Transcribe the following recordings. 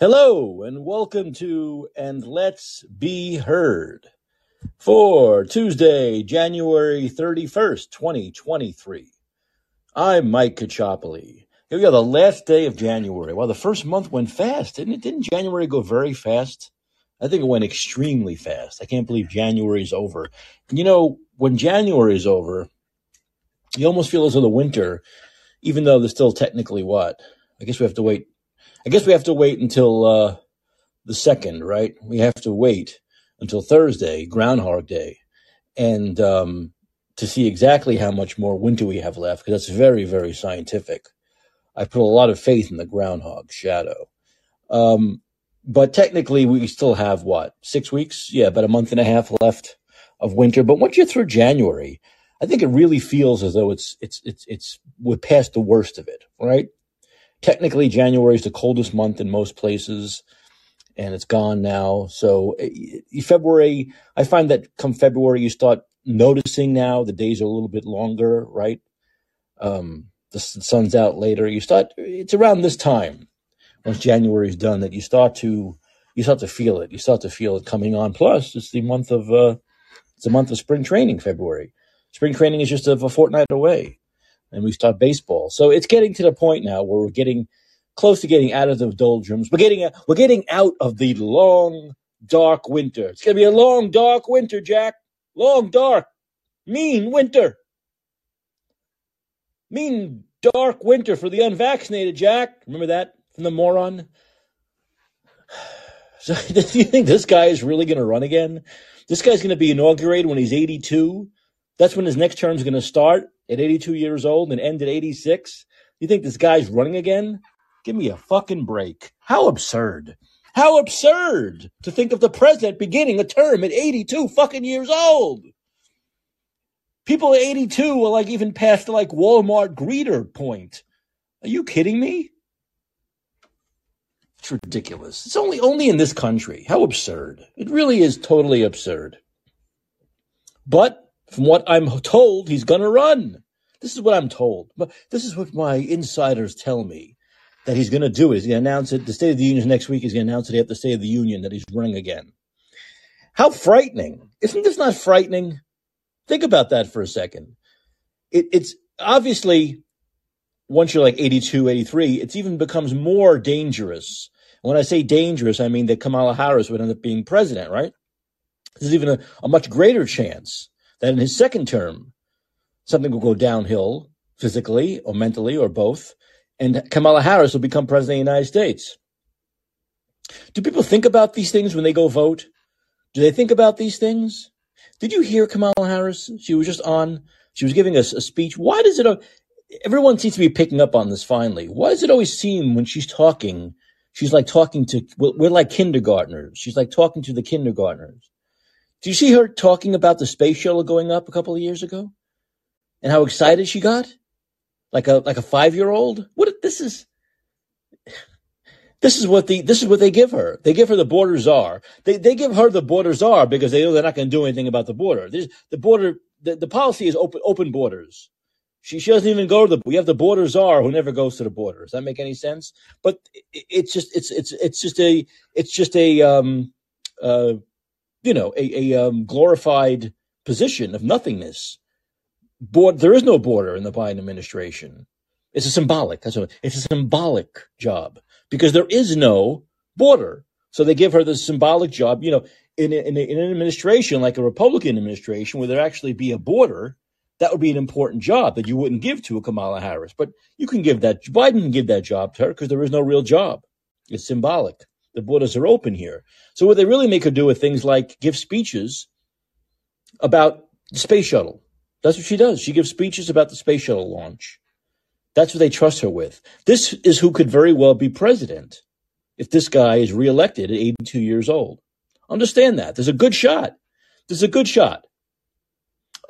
Hello and welcome to And Let's Be Heard for Tuesday, January 31st, 2023. I'm Mike Caccioppoli. Here we go, the last day of January. Well, the first month went fast, didn't it? Didn't January go very fast? I think it went extremely fast. I can't believe January's over. You know, when January is over, you almost feel as though the winter, even though there's still technically what? I guess we have to wait I guess we have to wait until uh, the second, right? We have to wait until Thursday, Groundhog Day, and um, to see exactly how much more winter we have left, because that's very, very scientific. I put a lot of faith in the groundhog shadow. Um, but technically, we still have what six weeks? Yeah, about a month and a half left of winter. But once you're through January, I think it really feels as though it's it's it's it's we're past the worst of it, right? Technically January is the coldest month in most places and it's gone now. So eh, February, I find that come February, you start noticing now the days are a little bit longer, right? Um, the sun's out later. You start, it's around this time once January is done that you start to, you start to feel it. You start to feel it coming on. Plus it's the month of, uh, it's a month of spring training, February. Spring training is just a, a fortnight away and we start baseball. So it's getting to the point now where we're getting close to getting out of the doldrums. We're getting we're getting out of the long dark winter. It's gonna be a long dark winter, Jack. Long dark, mean winter. Mean dark winter for the unvaccinated, Jack. Remember that from the moron? So, do you think this guy is really going to run again? This guy's going to be inaugurated when he's 82. That's when his next term is going to start at 82 years old and end at 86? You think this guy's running again? Give me a fucking break. How absurd. How absurd to think of the president beginning a term at 82 fucking years old. People at 82 will like even past the like Walmart greeter point. Are you kidding me? It's ridiculous. It's only only in this country. How absurd. It really is totally absurd. But from what I'm told, he's going to run. This is what I'm told. But this is what my insiders tell me that he's going to do. It. Going to announce it. The State of the Union next week. He's going to announce it at the State of the Union that he's running again. How frightening! Isn't this not frightening? Think about that for a second. It, it's obviously once you're like 82, 83, it's even becomes more dangerous. When I say dangerous, I mean that Kamala Harris would end up being president, right? There's even a, a much greater chance that in his second term, something will go downhill physically or mentally or both, and Kamala Harris will become president of the United States. Do people think about these things when they go vote? Do they think about these things? Did you hear Kamala Harris? She was just on, she was giving us a, a speech. Why does it, everyone seems to be picking up on this finally. Why does it always seem when she's talking, she's like talking to, we're like kindergartners. She's like talking to the kindergartners. Do you see her talking about the space shuttle going up a couple of years ago? And how excited she got? Like a like a five year old? What this is this is what the this is what they give her. They give her the border czar. They they give her the border czar because they know they're not going to do anything about the border. There's, the border the, the policy is open open borders. She she doesn't even go to the. We have the border czar who never goes to the border. Does that make any sense? But it, it's just it's it's it's just a it's just a um uh you know, a, a um, glorified position of nothingness. There is no border in the Biden administration. It's a symbolic. That's what, it's a symbolic job because there is no border. So they give her the symbolic job. You know, in, in, in an administration like a Republican administration where there actually be a border, that would be an important job that you wouldn't give to a Kamala Harris. But you can give that. Biden can give that job to her because there is no real job. It's symbolic. The borders are open here. So what they really make her do are things like give speeches about the space shuttle. That's what she does. She gives speeches about the space shuttle launch. That's what they trust her with. This is who could very well be president if this guy is reelected at 82 years old. Understand that. There's a good shot. There's a good shot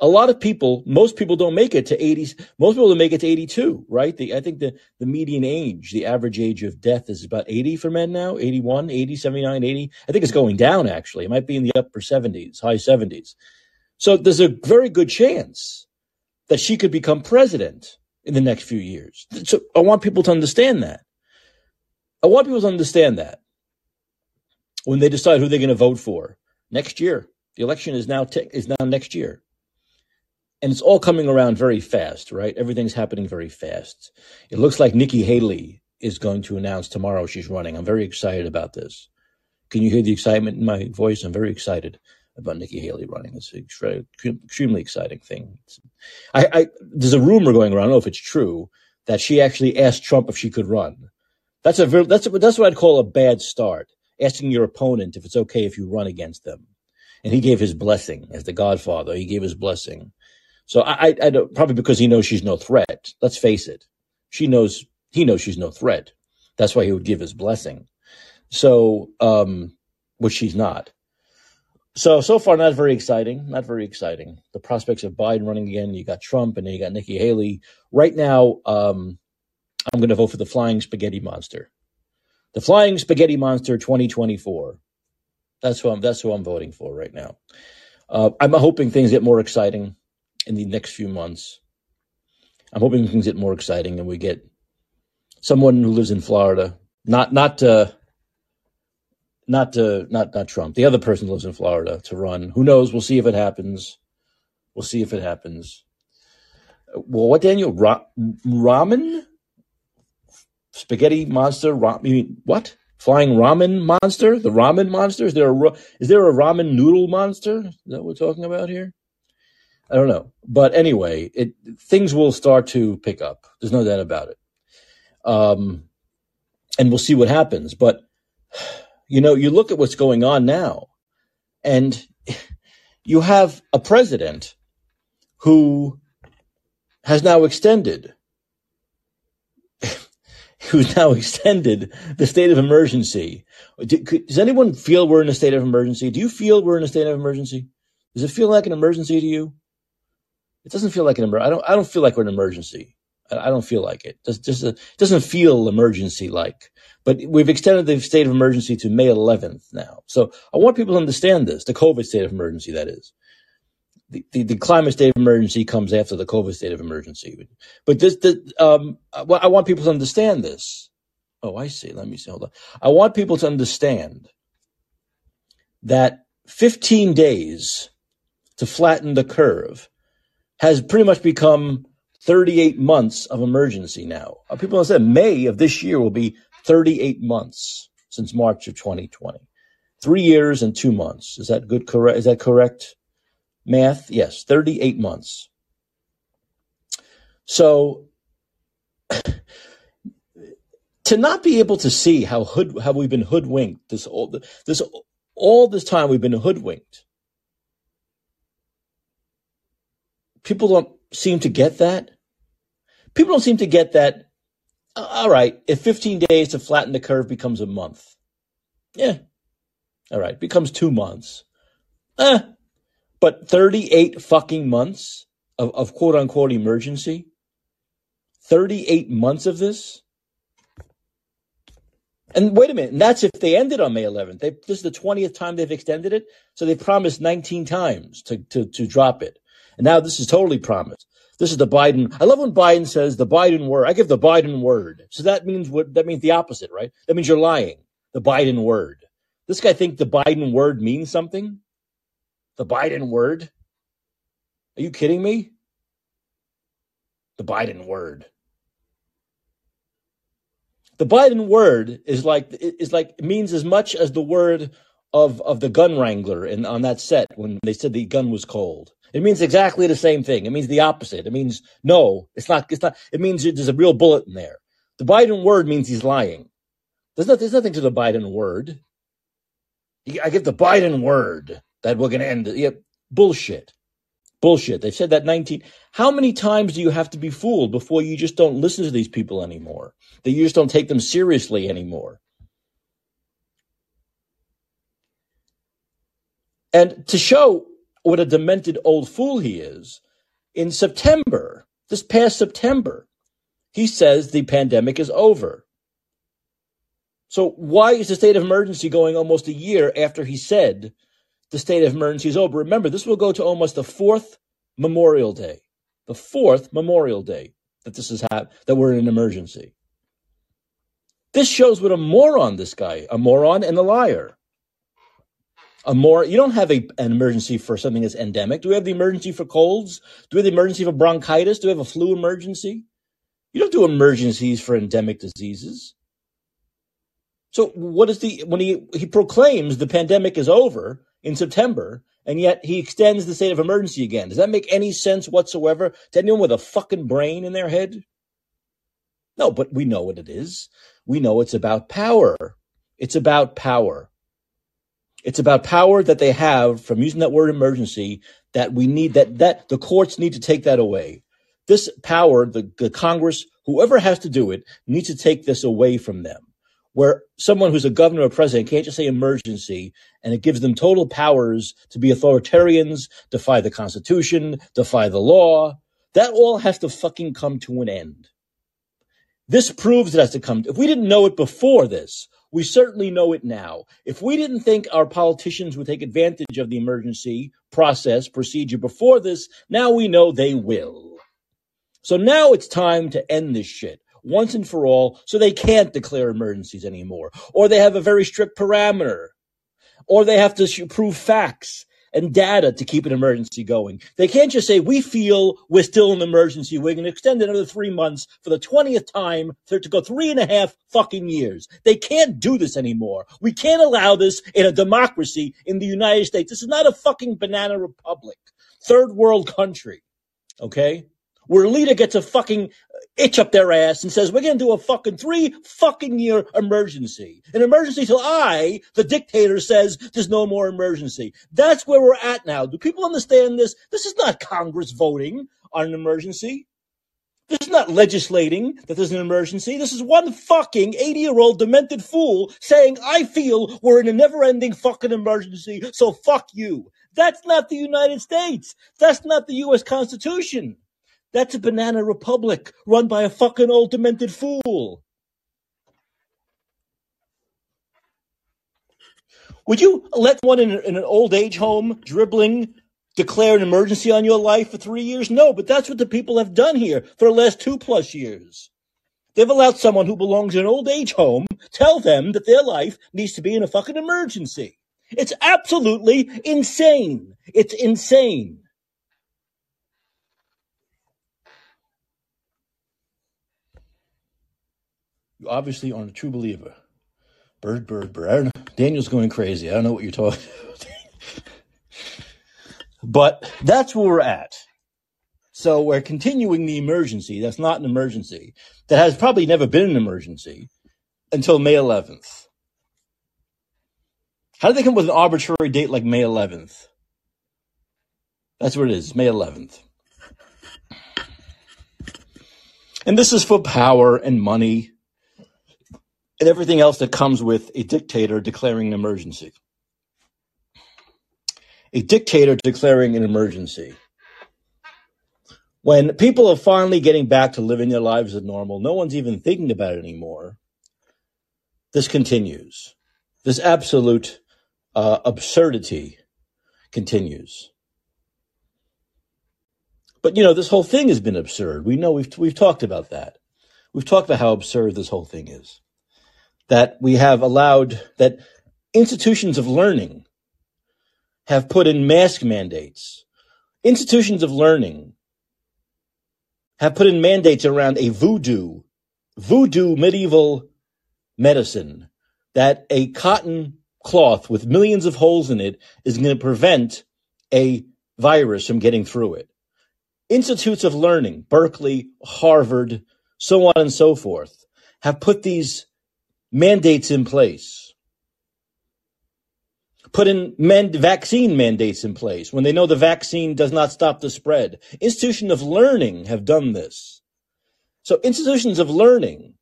a lot of people, most people don't make it to 80. Most people don't make it to 82, right? The, I think the, the median age, the average age of death is about 80 for men now, 81, 80, 79, 80. I think it's going down actually. It might be in the upper 70s, high 70s. So there's a very good chance that she could become president in the next few years. So I want people to understand that. I want people to understand that. when they decide who they're going to vote for next year. The election is now t- is now next year, and it's all coming around very fast, right? Everything's happening very fast. It looks like Nikki Haley is going to announce tomorrow she's running. I'm very excited about this. Can you hear the excitement in my voice? I'm very excited about Nikki Haley running. It's an extremely exciting thing. I, I, there's a rumor going around. I don't know if it's true that she actually asked Trump if she could run. That's a that's a, that's what I'd call a bad start. Asking your opponent if it's okay if you run against them, and he gave his blessing as the Godfather. He gave his blessing. So I, I, don't, probably because he knows she's no threat. Let's face it, she knows he knows she's no threat. That's why he would give his blessing. So, um, which she's not. So so far, not very exciting. Not very exciting. The prospects of Biden running again. You got Trump, and then you got Nikki Haley. Right now, um, I'm going to vote for the Flying Spaghetti Monster. The Flying Spaghetti Monster 2024. That's who I'm. That's who I'm voting for right now. Uh, I'm hoping things get more exciting in the next few months. I'm hoping things get more exciting and we get someone who lives in Florida, not not uh, not uh, not not Trump. The other person lives in Florida to run. Who knows? We'll see if it happens. We'll see if it happens. Well, what Daniel Ra- ramen spaghetti monster? Ra- you mean what? Flying ramen monster? The ramen monster? Is there a is there a ramen noodle monster? Is that what we're talking about here? I don't know, but anyway, it things will start to pick up. There's no doubt about it. Um, and we'll see what happens. But you know, you look at what's going on now, and you have a president who has now extended who's now extended the state of emergency. Does anyone feel we're in a state of emergency? Do you feel we're in a state of emergency? Does it feel like an emergency to you? It doesn't feel like an emergency. I don't. I don't feel like we're in an emergency. I don't feel like it. Just, just it doesn't feel emergency like. But we've extended the state of emergency to May 11th now. So I want people to understand this, the COVID state of emergency, that is. The, the, the climate state of emergency comes after the COVID state of emergency. But this, the, um, I want people to understand this. Oh, I see. Let me see. Hold on. I want people to understand that 15 days to flatten the curve has pretty much become 38 months of emergency now. Uh, people have said May of this year will be 38 months since March of 2020. Three years and two months. Is that good? Correct? Is that correct? Math? Yes, 38 months. So to not be able to see how hood how we've been hoodwinked this all this all this time we've been hoodwinked. People don't seem to get that. People don't seem to get that. Uh, all right, if 15 days to flatten the curve becomes a month, yeah, all right, becomes two months. Eh, but 38 fucking months of, of quote unquote emergency, 38 months of this. And wait a minute, and that's if they ended on May 11th. They, this is the 20th time they've extended it. So they promised 19 times to, to, to drop it. And now this is totally promised. This is the Biden. I love when Biden says the Biden word. I give the Biden word. So that means what? That means the opposite, right? That means you're lying. The Biden word. This guy think the Biden word means something. The Biden word. Are you kidding me? The Biden word. The Biden word is like is like means as much as the word of of the gun wrangler in on that set when they said the gun was cold. It means exactly the same thing. It means the opposite. It means no, it's not. It's not. It means there's a real bullet in there. The Biden word means he's lying. There's, not, there's nothing to the Biden word. I give the Biden word that we're going to end. Yeah, bullshit. Bullshit. They've said that 19. How many times do you have to be fooled before you just don't listen to these people anymore? That you just don't take them seriously anymore? And to show what a demented old fool he is, in September, this past September, he says the pandemic is over. So why is the state of emergency going almost a year after he said the state of emergency is over? Remember, this will go to almost the fourth Memorial Day, the fourth Memorial Day that this is ha- that we're in an emergency. This shows what a moron this guy, a moron and a liar. A more you don't have a, an emergency for something that's endemic. Do we have the emergency for colds? Do we have the emergency for bronchitis? Do we have a flu emergency? You don't do emergencies for endemic diseases. So what is the when he he proclaims the pandemic is over in September and yet he extends the state of emergency again? Does that make any sense whatsoever to anyone with a fucking brain in their head? No, but we know what it is. We know it's about power. It's about power. It's about power that they have from using that word emergency that we need that that the courts need to take that away. This power, the, the Congress, whoever has to do it, needs to take this away from them. Where someone who's a governor or president can't just say emergency and it gives them total powers to be authoritarians, defy the Constitution, defy the law. That all has to fucking come to an end. This proves it has to come. If we didn't know it before this, we certainly know it now. If we didn't think our politicians would take advantage of the emergency process procedure before this, now we know they will. So now it's time to end this shit once and for all so they can't declare emergencies anymore. Or they have a very strict parameter. Or they have to prove facts and data to keep an emergency going. They can't just say, we feel we're still in emergency. We're going to extend another three months for the 20th time to, to go three and a half fucking years. They can't do this anymore. We can't allow this in a democracy in the United States. This is not a fucking banana republic, third world country. Okay? Where a leader gets a fucking itch up their ass and says, we're going to do a fucking three fucking year emergency. An emergency till I, the dictator, says there's no more emergency. That's where we're at now. Do people understand this? This is not Congress voting on an emergency. This is not legislating that there's an emergency. This is one fucking 80 year old demented fool saying, I feel we're in a never ending fucking emergency, so fuck you. That's not the United States. That's not the U.S. Constitution. That's a banana republic run by a fucking old demented fool. Would you let one in, in, an old age home dribbling declare an emergency on your life for three years? No, but that's what the people have done here for the last two plus years. They've allowed someone who belongs in an old age home tell them that their life needs to be in a fucking emergency. It's absolutely insane. It's insane. You obviously aren't a true believer. Bird, bird, bird. Daniel's going crazy. I don't know what you're talking about. but that's where we're at. So we're continuing the emergency. That's not an emergency. That has probably never been an emergency until May 11th. How did they come up with an arbitrary date like May 11th? That's what it is, May 11th. And this is for power and money and everything else that comes with a dictator declaring an emergency. A dictator declaring an emergency. When people are finally getting back to living their lives as normal, no one's even thinking about it anymore. This continues. This absolute uh, absurdity continues. But you know, this whole thing has been absurd. We know we've we've talked about that. We've talked about how absurd this whole thing is that we have allowed that institutions of learning have put in mask mandates. Institutions of learning have put in mandates around a voodoo, voodoo medieval medicine that a cotton cloth with millions of holes in it is going to prevent a virus from getting through it. Institutes of learning, Berkeley, Harvard, so on and so forth, have put these mandates in place. Put in vaccine mandates in place when they know the vaccine does not stop the spread. Institutions of learning have done this. So institutions of learning,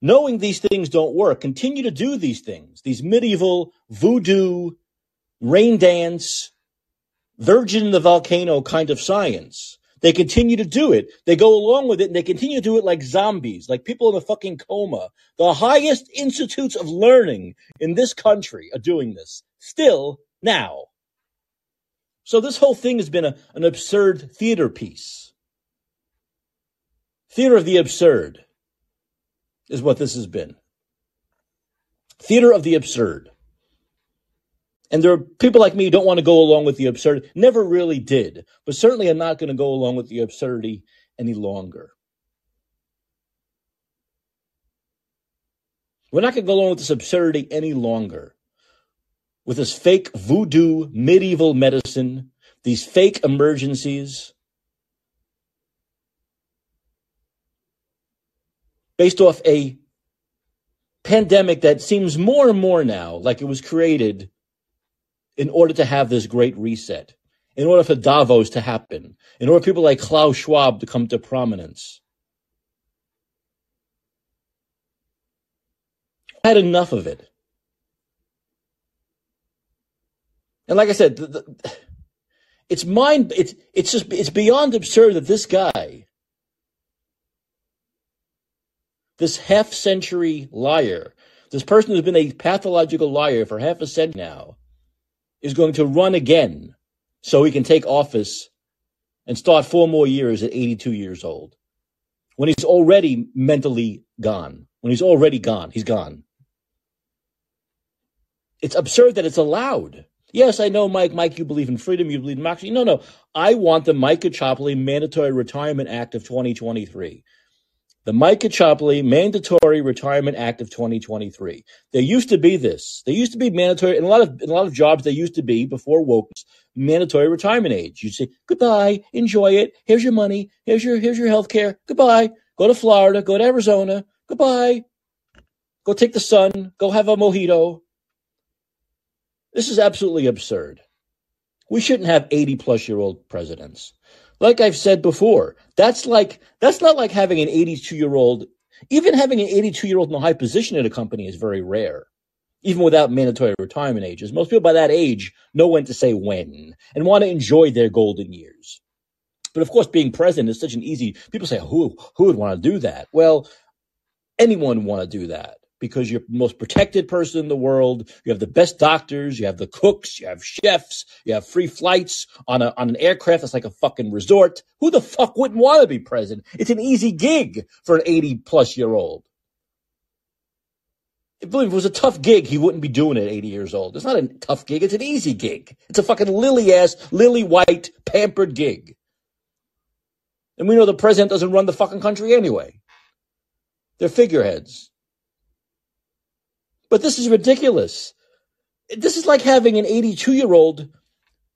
knowing these things don't work, continue to do these things, these medieval voodoo, rain dance, virgin in the volcano kind of science they continue to do it. They go along with it and they continue to do it like zombies, like people in a fucking coma. The highest institutes of learning in this country are doing this still now. So this whole thing has been a, an absurd theater piece. Theater of the absurd is what this has been. Theater of the absurd. And there are people like me who don't want to go along with the absurdity. Never really did, but certainly I'm not going to go along with the absurdity any longer. We're not going to go along with this absurdity any longer. With this fake voodoo medieval medicine, these fake emergencies, based off a pandemic that seems more and more now like it was created in order to have this great reset, in order for Davos to happen, in order for people like Klaus Schwab to come to prominence. I had enough of it. And like I said, the, the, it's mind, it's, it's just, it's beyond absurd that this guy, this half century liar, this person who's been a pathological liar for half a century now, is going to run again so he can take office and start four more years at 82 years old when he's already mentally gone. When he's already gone, he's gone. It's absurd that it's allowed. Yes, I know, Mike. Mike, you believe in freedom. You believe in democracy. No, no. I want the Mike Caccioppoli Mandatory Retirement Act of 2023 the Mike Caccioppoli Mandatory Retirement Act of 2023. There used to be this. There used to be mandatory in a lot of in a lot of jobs. There used to be before woke mandatory retirement age. You'd say goodbye, enjoy it. Here's your money. Here's your here's your health care. Goodbye. Go to Florida. Go to Arizona. Goodbye. Go take the sun. Go have a mojito. This is absolutely absurd. We shouldn't have 80 plus year old presidents. Like I've said before, that's like that's not like having an 82 year old. Even having an 82 year old in a high position in a company is very rare, even without mandatory retirement ages. Most people by that age know when to say when and want to enjoy their golden years. But of course, being president is such an easy. People say, "Who who would want to do that?" Well, anyone want to do that because you're the most protected person in the world. You have the best doctors, you have the cooks, you have chefs, you have free flights on a on an aircraft that's like a fucking resort. Who the fuck wouldn't want to be president? It's an easy gig for an 80 plus year old. Believe if it was a tough gig, he wouldn't be doing it at 80 years old. It's not a tough gig, it's an easy gig. It's a fucking lily ass, lily white, pampered gig. And we know the president doesn't run the fucking country anyway. They're figureheads. But this is ridiculous. This is like having an 82 year old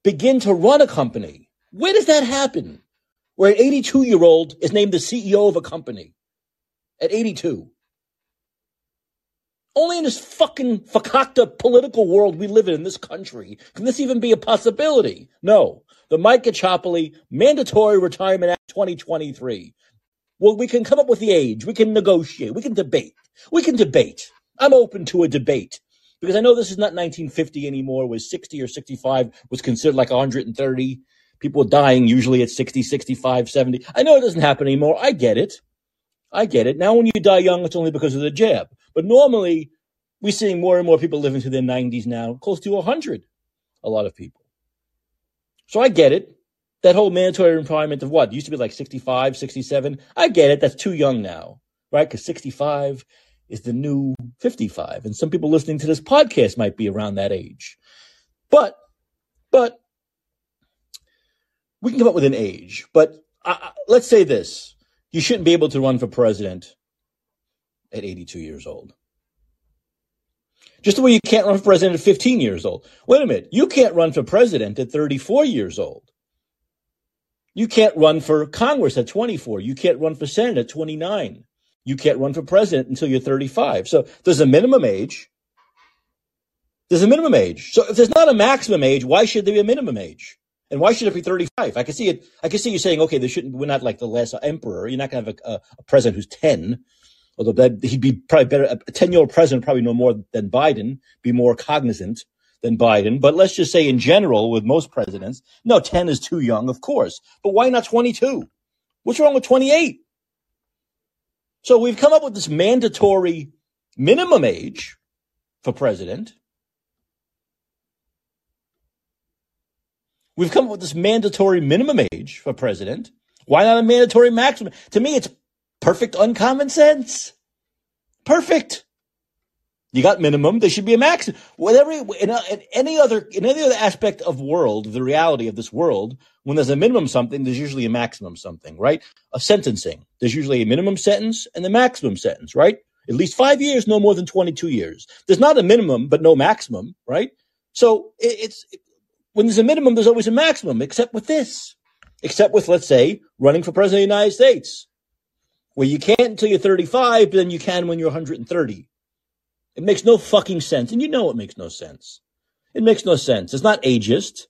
begin to run a company. Where does that happen? Where an 82 year old is named the CEO of a company at 82. Only in this fucking fakakta political world we live in in this country can this even be a possibility. No. The Mike Caccioppoli Mandatory Retirement Act 2023. Well, we can come up with the age. We can negotiate. We can debate. We can debate. I'm open to a debate because I know this is not 1950 anymore, where 60 or 65 was considered like 130. People dying usually at 60, 65, 70. I know it doesn't happen anymore. I get it. I get it. Now, when you die young, it's only because of the jab. But normally, we're seeing more and more people living to their 90s now, close to 100. A lot of people. So I get it. That whole mandatory requirement of what? It used to be like 65, 67. I get it. That's too young now, right? Because 65, is the new 55. And some people listening to this podcast might be around that age. But, but we can come up with an age. But let's say this you shouldn't be able to run for president at 82 years old. Just the way you can't run for president at 15 years old. Wait a minute. You can't run for president at 34 years old. You can't run for Congress at 24. You can't run for Senate at 29 you can't run for president until you're 35. So there's a minimum age. There's a minimum age. So if there's not a maximum age, why should there be a minimum age? And why should it be 35? I can see it. I can see you saying, okay, there shouldn't. We're not like the last emperor. You're not going to have a, a, president who's 10. Although that, he'd be probably better. A 10 year old president probably know more than Biden, be more cognizant than Biden. But let's just say in general, with most presidents, no, 10 is too young, of course. But why not 22? What's wrong with 28? So we've come up with this mandatory minimum age for president. We've come up with this mandatory minimum age for president. Why not a mandatory maximum? To me, it's perfect uncommon sense. Perfect. You got minimum. There should be a maximum. Whatever in, in, any other in any other aspect of world, the reality of this world, when there's a minimum something, there's usually a maximum something, right? A sentencing. There's usually a minimum sentence and a maximum sentence, right? At least five years, no more than 22 years. There's not a minimum, but no maximum, right? So it, it's when there's a minimum, there's always a maximum, except with this, except with, let's say, running for president of the United States, where you can't until you're 35, but then you can when you're 130 it makes no fucking sense. And you know it makes no sense. It makes no sense. It's not ageist.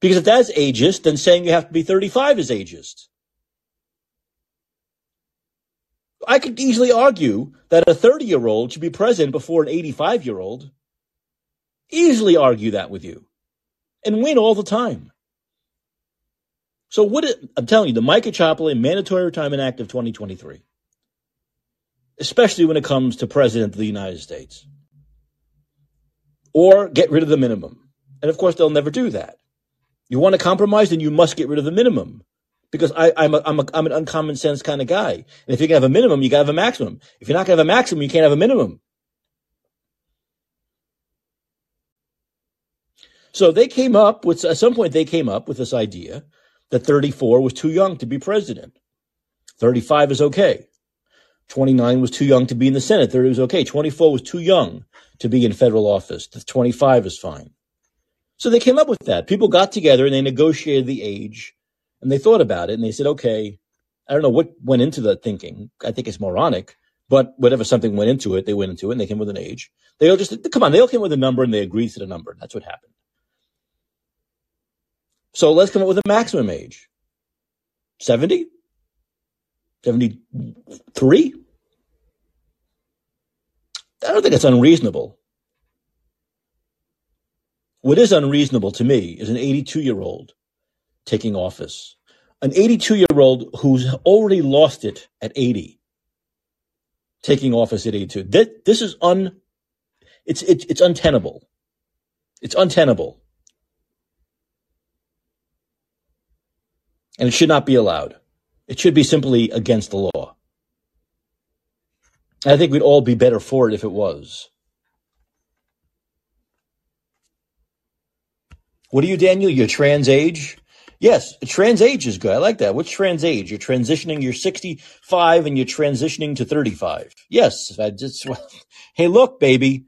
Because if that's ageist, then saying you have to be 35 is ageist. I could easily argue that a 30 year old should be president before an 85 year old. Easily argue that with you and win all the time. So what it, I'm telling you, the Mike Caccioppoli Mandatory Retirement Act of 2023 especially when it comes to President of the United States. Or get rid of the minimum. And of course, they'll never do that. You want to compromise, then you must get rid of the minimum. Because I, am a, I'm, a, I'm an uncommon sense kind of guy. And if you can have a minimum, you got to have a maximum. If you're not going to have a maximum, you can't have a minimum. So they came up with, at some point, they came up with this idea that 34 was too young to be president. 35 is okay. 29 was too young to be in the Senate. 30 was okay. 24 was too young to be in federal office. 25 is fine. So they came up with that. People got together and they negotiated the age and they thought about it and they said, okay, I don't know what went into the thinking. I think it's moronic, but whatever something went into it, they went into it and they came with an age. They all just, come on, they all came with a number and they agreed to the number. That's what happened. So let's come up with a maximum age. 70? 73? I don't think it's unreasonable. What is unreasonable to me is an 82 year old taking office. An 82 year old who's already lost it at 80 taking office at 82. This, this is un, it's, it's, it's untenable. It's untenable. And it should not be allowed. It should be simply against the law. I think we'd all be better for it if it was. What are you, Daniel? You're trans age? Yes, trans age is good. I like that. What's trans age? You're transitioning. You're 65 and you're transitioning to 35. Yes. I just, hey, look, baby.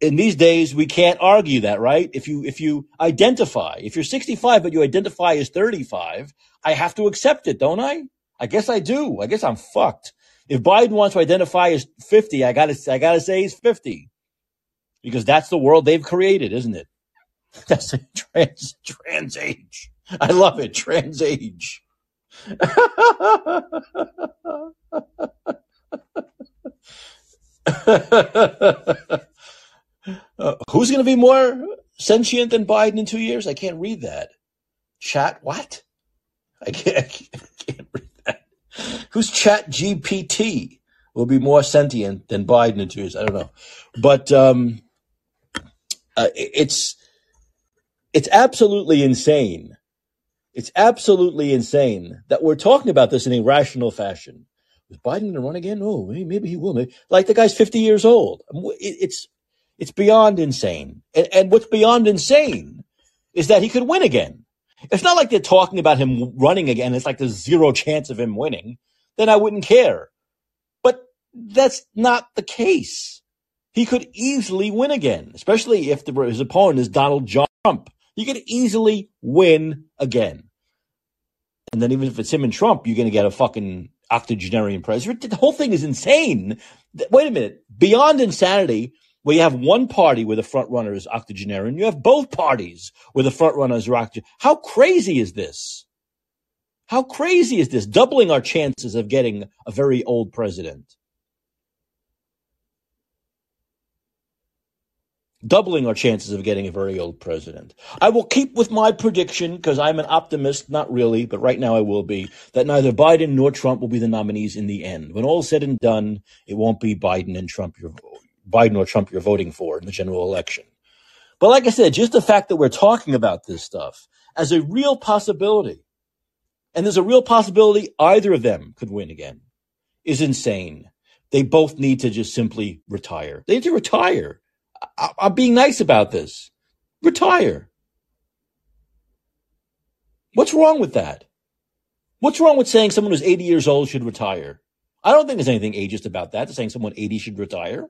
In these days, we can't argue that, right? If you, if you identify, if you're 65, but you identify as 35, I have to accept it, don't I? I guess I do. I guess I'm fucked. If Biden wants to identify as 50, I gotta, I gotta say he's 50 because that's the world they've created, isn't it? That's a trans, trans age. I love it. Trans age. uh, who's going to be more sentient than Biden in two years? I can't read that. Chat what? I can't, I can't read that. Who's Chat GPT will be more sentient than Biden in two years? I don't know, but um, uh, it's it's absolutely insane. It's absolutely insane that we're talking about this in a rational fashion. Is Biden going to run again? Oh, maybe he will. Like the guy's 50 years old. It's, it's beyond insane. And, and what's beyond insane is that he could win again. It's not like they're talking about him running again. It's like there's zero chance of him winning. Then I wouldn't care. But that's not the case. He could easily win again, especially if the, his opponent is Donald Trump. He could easily win again. And then even if it's him and Trump, you're going to get a fucking octogenarian president. The whole thing is insane. Wait a minute. Beyond insanity, where you have one party where the front runner is octogenarian, you have both parties where the front runners are octogenarian. How crazy is this? How crazy is this? Doubling our chances of getting a very old president. Doubling our chances of getting a very old president. I will keep with my prediction because I'm an optimist, not really, but right now I will be, that neither Biden nor Trump will be the nominees in the end. When all said and done, it won't be Biden and Trump you're Biden or Trump you're voting for in the general election. But like I said, just the fact that we're talking about this stuff as a real possibility, and there's a real possibility either of them could win again, is insane. They both need to just simply retire. They need to retire. I, I'm being nice about this. Retire. What's wrong with that? What's wrong with saying someone who's 80 years old should retire? I don't think there's anything ageist about that, saying someone 80 should retire.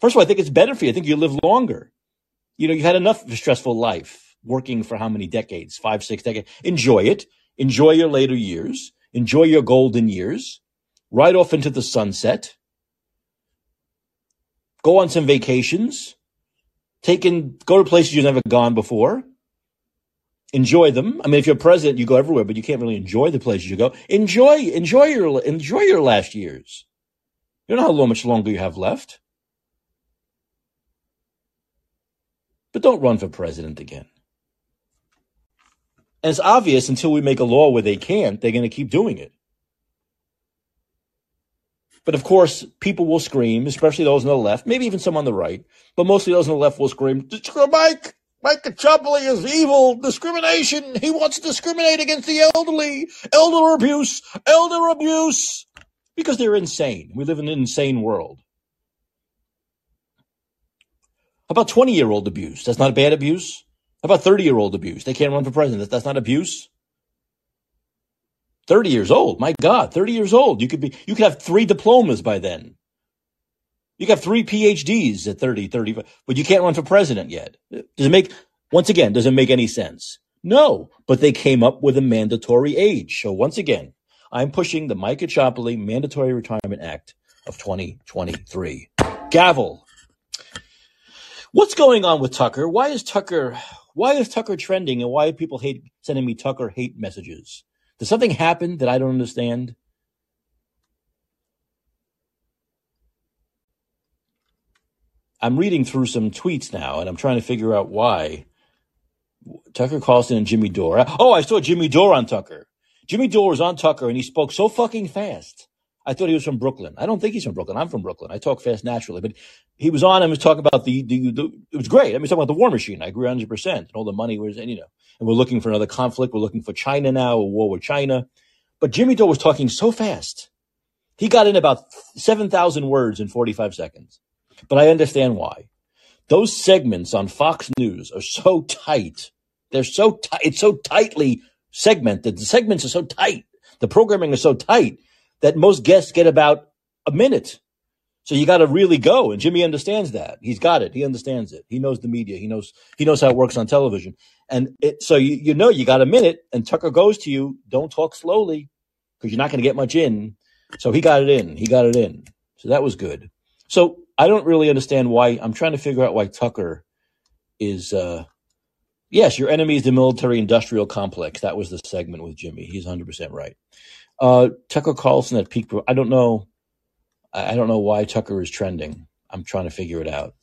First of all, I think it's better for you. I think you live longer. You know, you had enough of a stressful life working for how many decades? Five, six decades. Enjoy it. Enjoy your later years. Enjoy your golden years. Ride off into the sunset. Go on some vacations. Take in, go to places you've never gone before enjoy them. I mean, if you're president, you go everywhere, but you can't really enjoy the places you go. Enjoy, enjoy your, enjoy your last years. You don't know how much longer you have left. But don't run for president again. And it's obvious until we make a law where they can't, they're going to keep doing it. But of course, people will scream, especially those on the left, maybe even some on the right, but mostly those on the left will scream, Mike, Mike Caccioppoli is evil, discrimination. He wants to discriminate against the elderly, elder abuse, elder abuse, because they're insane. We live in an insane world. About 20 year old abuse? That's not bad abuse. How about 30 year old abuse? They can't run for president. That's not abuse. 30 years old. My God, 30 years old. You could be, you could have three diplomas by then. You have three PhDs at 30, 30, but you can't run for president yet. Does it make, once again, does it make any sense? No, but they came up with a mandatory age. So once again, I'm pushing the Mike Caccioppoli Mandatory Retirement Act of 2023. Gavel. What's going on with Tucker? Why is Tucker, why is Tucker trending and why do people hate sending me Tucker hate messages? Does something happen that I don't understand? I'm reading through some tweets now, and I'm trying to figure out why Tucker Carlson and Jimmy Dore. Oh, I saw Jimmy Dore on Tucker. Jimmy Dore was on Tucker, and he spoke so fucking fast. I thought he was from Brooklyn. I don't think he's from Brooklyn. I'm from Brooklyn. I talk fast naturally, but he was on and was talking about the, the, the it was great. I mean, talking about the war machine. I agree 100 percent and all the money was, and you know, and we're looking for another conflict. We're looking for China now, a war with China. But Jimmy Dore was talking so fast. He got in about 7,000 words in 45 seconds but I understand why. Those segments on Fox News are so tight. They're so tight. It's so tightly segmented. The segments are so tight. The programming is so tight that most guests get about a minute. So you got to really go. And Jimmy understands that. He's got it. He understands it. He knows the media. He knows, he knows how it works on television. And it, so you, you know, you got a minute and Tucker goes to you. Don't talk slowly because you're not going to get much in. So he got it in. He got it in. So that was good. So I don't really understand why. I'm trying to figure out why Tucker is. Uh, yes, your enemy is the military-industrial complex. That was the segment with Jimmy. He's 100 percent right. Uh, Tucker Carlson at peak. I don't know. I don't know why Tucker is trending. I'm trying to figure it out.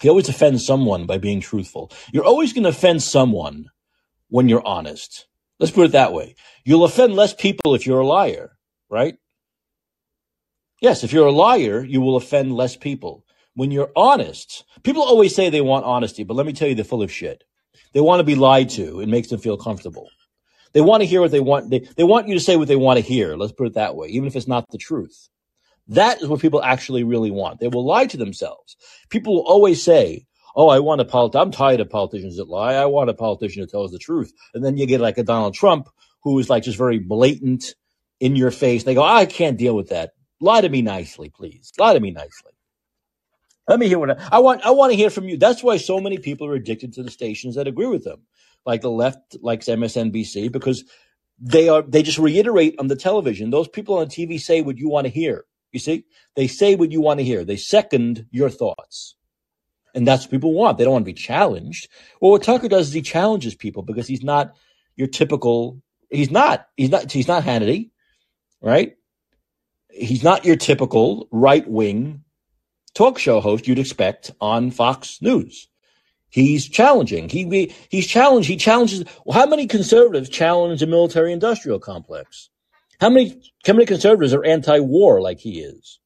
He always offends someone by being truthful. You're always going to offend someone when you're honest. Let's put it that way. You'll offend less people if you're a liar, right? Yes, if you're a liar, you will offend less people. When you're honest, people always say they want honesty, but let me tell you, they're full of shit. They want to be lied to. It makes them feel comfortable. They want to hear what they want. They, they want you to say what they want to hear. Let's put it that way, even if it's not the truth. That is what people actually really want. They will lie to themselves. People will always say, Oh, I want a politician. I'm tired of politicians that lie. I want a politician who tells the truth. And then you get like a Donald Trump who is like just very blatant in your face. They go, I can't deal with that. Lie to me nicely, please. Lie to me nicely. Let me hear what I, I want. I want to hear from you. That's why so many people are addicted to the stations that agree with them, like the left likes MSNBC because they are they just reiterate on the television. Those people on TV say what you want to hear. You see, they say what you want to hear. They second your thoughts, and that's what people want. They don't want to be challenged. Well, what Tucker does is he challenges people because he's not your typical. He's not. He's not. He's not Hannity, right? he's not your typical right wing talk show host you'd expect on Fox News. He's challenging. He he's challenged. He challenges. Well, how many conservatives challenge the military industrial complex? How many how many conservatives are anti-war like he is?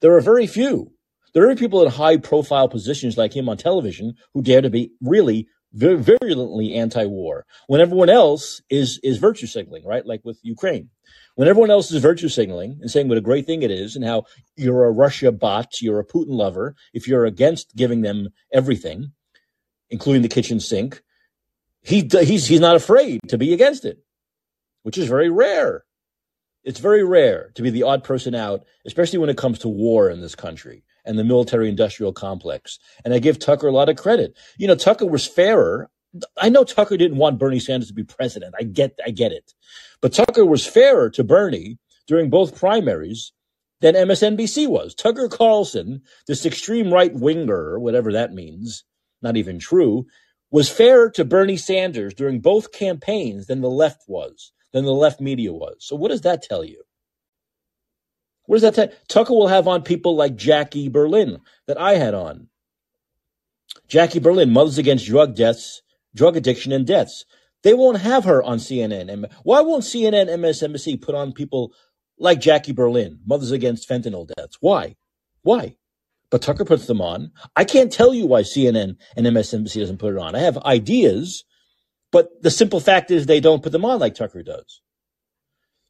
There are very few. There are people in high profile positions like him on television who dare to be really virulently anti-war when everyone else is is virtue signaling, right? Like with Ukraine. When everyone else is virtue signaling and saying what a great thing it is and how you're a Russia bot, you're a Putin lover, if you're against giving them everything, including the kitchen sink, he he's he's not afraid to be against it, which is very rare. It's very rare to be the odd person out, especially when it comes to war in this country and the military industrial complex. And I give Tucker a lot of credit. You know, Tucker was fairer. I know Tucker didn't want Bernie Sanders to be president. I get, I get it. But Tucker was fairer to Bernie during both primaries than MSNBC was. Tucker Carlson, this extreme right winger, whatever that means, not even true, was fairer to Bernie Sanders during both campaigns than the left was, than the left media was. So what does that tell you? What does that tell? Tucker will have on people like Jackie Berlin that I had on. Jackie Berlin, Mothers Against Drug Deaths, Drug Addiction and Deaths. They won't have her on CNN. Why won't CNN, MSNBC put on people like Jackie Berlin, Mothers Against Fentanyl Deaths? Why? Why? But Tucker puts them on. I can't tell you why CNN and MSNBC doesn't put it on. I have ideas, but the simple fact is they don't put them on like Tucker does.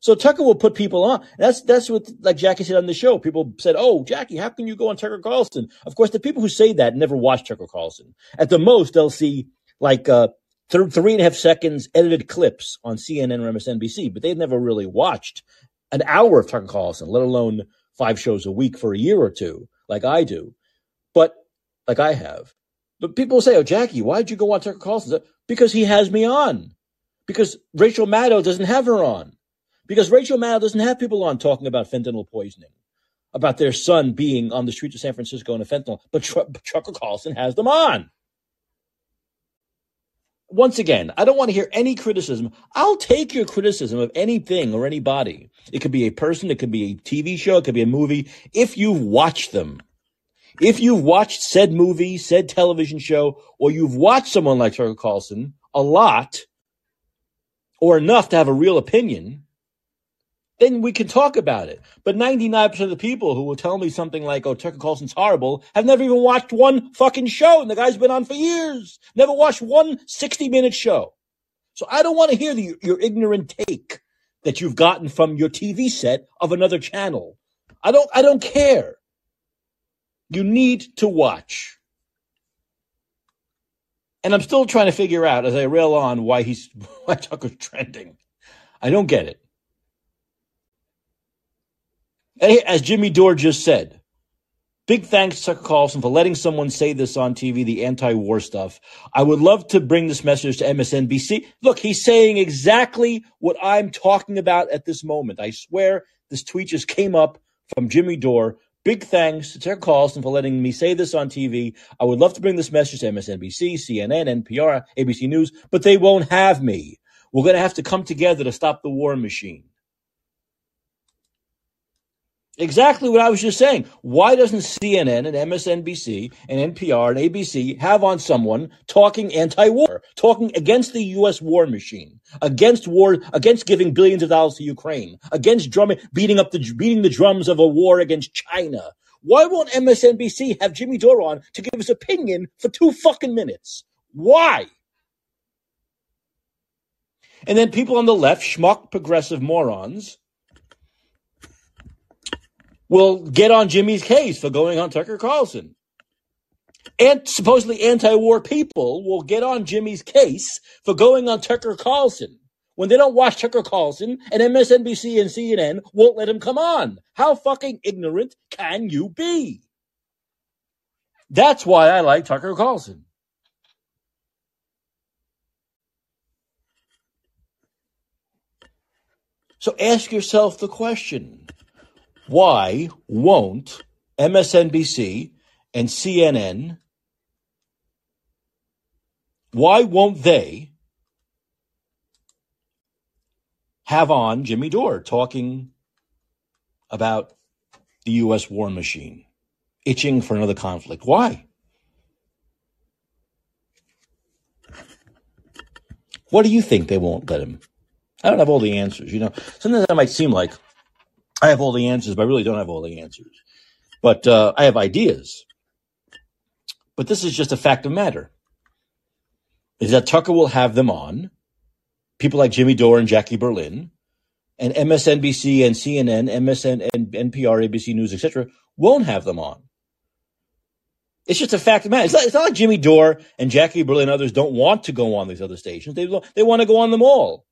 So Tucker will put people on. That's that's what like Jackie said on the show. People said, "Oh, Jackie, how can you go on Tucker Carlson?" Of course, the people who say that never watch Tucker Carlson. At the most, they'll see like uh, th- three and a half seconds edited clips on CNN or MSNBC, but they've never really watched an hour of Tucker Carlson, let alone five shows a week for a year or two, like I do. But like I have. But people say, "Oh, Jackie, why'd you go on Tucker Carlson?" Because he has me on. Because Rachel Maddow doesn't have her on because Rachel Maddow doesn't have people on talking about fentanyl poisoning, about their son being on the streets of San Francisco in a fentanyl, but, Tr- but Tucker Carlson has them on. Once again, I don't want to hear any criticism. I'll take your criticism of anything or anybody. It could be a person, it could be a TV show, it could be a movie, if you've watched them. If you've watched said movie, said television show, or you've watched someone like Tucker Carlson a lot, or enough to have a real opinion, then we can talk about it. But 99% of the people who will tell me something like, oh, Tucker Carlson's horrible, have never even watched one fucking show. And the guy's been on for years. Never watched one 60 minute show. So I don't want to hear the, your ignorant take that you've gotten from your TV set of another channel. I don't, I don't care. You need to watch. And I'm still trying to figure out as I rail on why he's, why Tucker's trending. I don't get it. As Jimmy Dore just said, big thanks to Tucker Carlson for letting someone say this on TV, the anti-war stuff. I would love to bring this message to MSNBC. Look, he's saying exactly what I'm talking about at this moment. I swear this tweet just came up from Jimmy Dore. Big thanks to Tucker Carlson for letting me say this on TV. I would love to bring this message to MSNBC, CNN, NPR, ABC News, but they won't have me. We're going to have to come together to stop the war machine. Exactly what I was just saying. Why doesn't CNN and MSNBC and NPR and ABC have on someone talking anti-war, talking against the U.S. war machine, against war, against giving billions of dollars to Ukraine, against drumming, beating up the beating the drums of a war against China? Why won't MSNBC have Jimmy Dore on to give his opinion for two fucking minutes? Why? And then people on the left, schmuck progressive morons, will get on Jimmy's case for going on Tucker Carlson. And supposedly anti-war people will get on Jimmy's case for going on Tucker Carlson when they don't watch Tucker Carlson and MSNBC and CNN won't let him come on. How fucking ignorant can you be? That's why I like Tucker Carlson. So ask yourself the question why won't MSNBC and CNN, why won't they have on Jimmy Dore talking about the U.S. war machine, itching for another conflict? Why? What do you think they won't let him? I don't have all the answers. You know, sometimes that might seem like I have all the answers, but I really don't have all the answers. But uh, I have ideas. But this is just a fact of matter. is that Tucker will have them on, people like Jimmy Dore and Jackie Berlin, and MSNBC and CNN, MSN and NPR, ABC News, etc., won't have them on. It's just a fact of matter. It's not, it's not like Jimmy Dore and Jackie Berlin and others don't want to go on these other stations. They, they want to go on them all.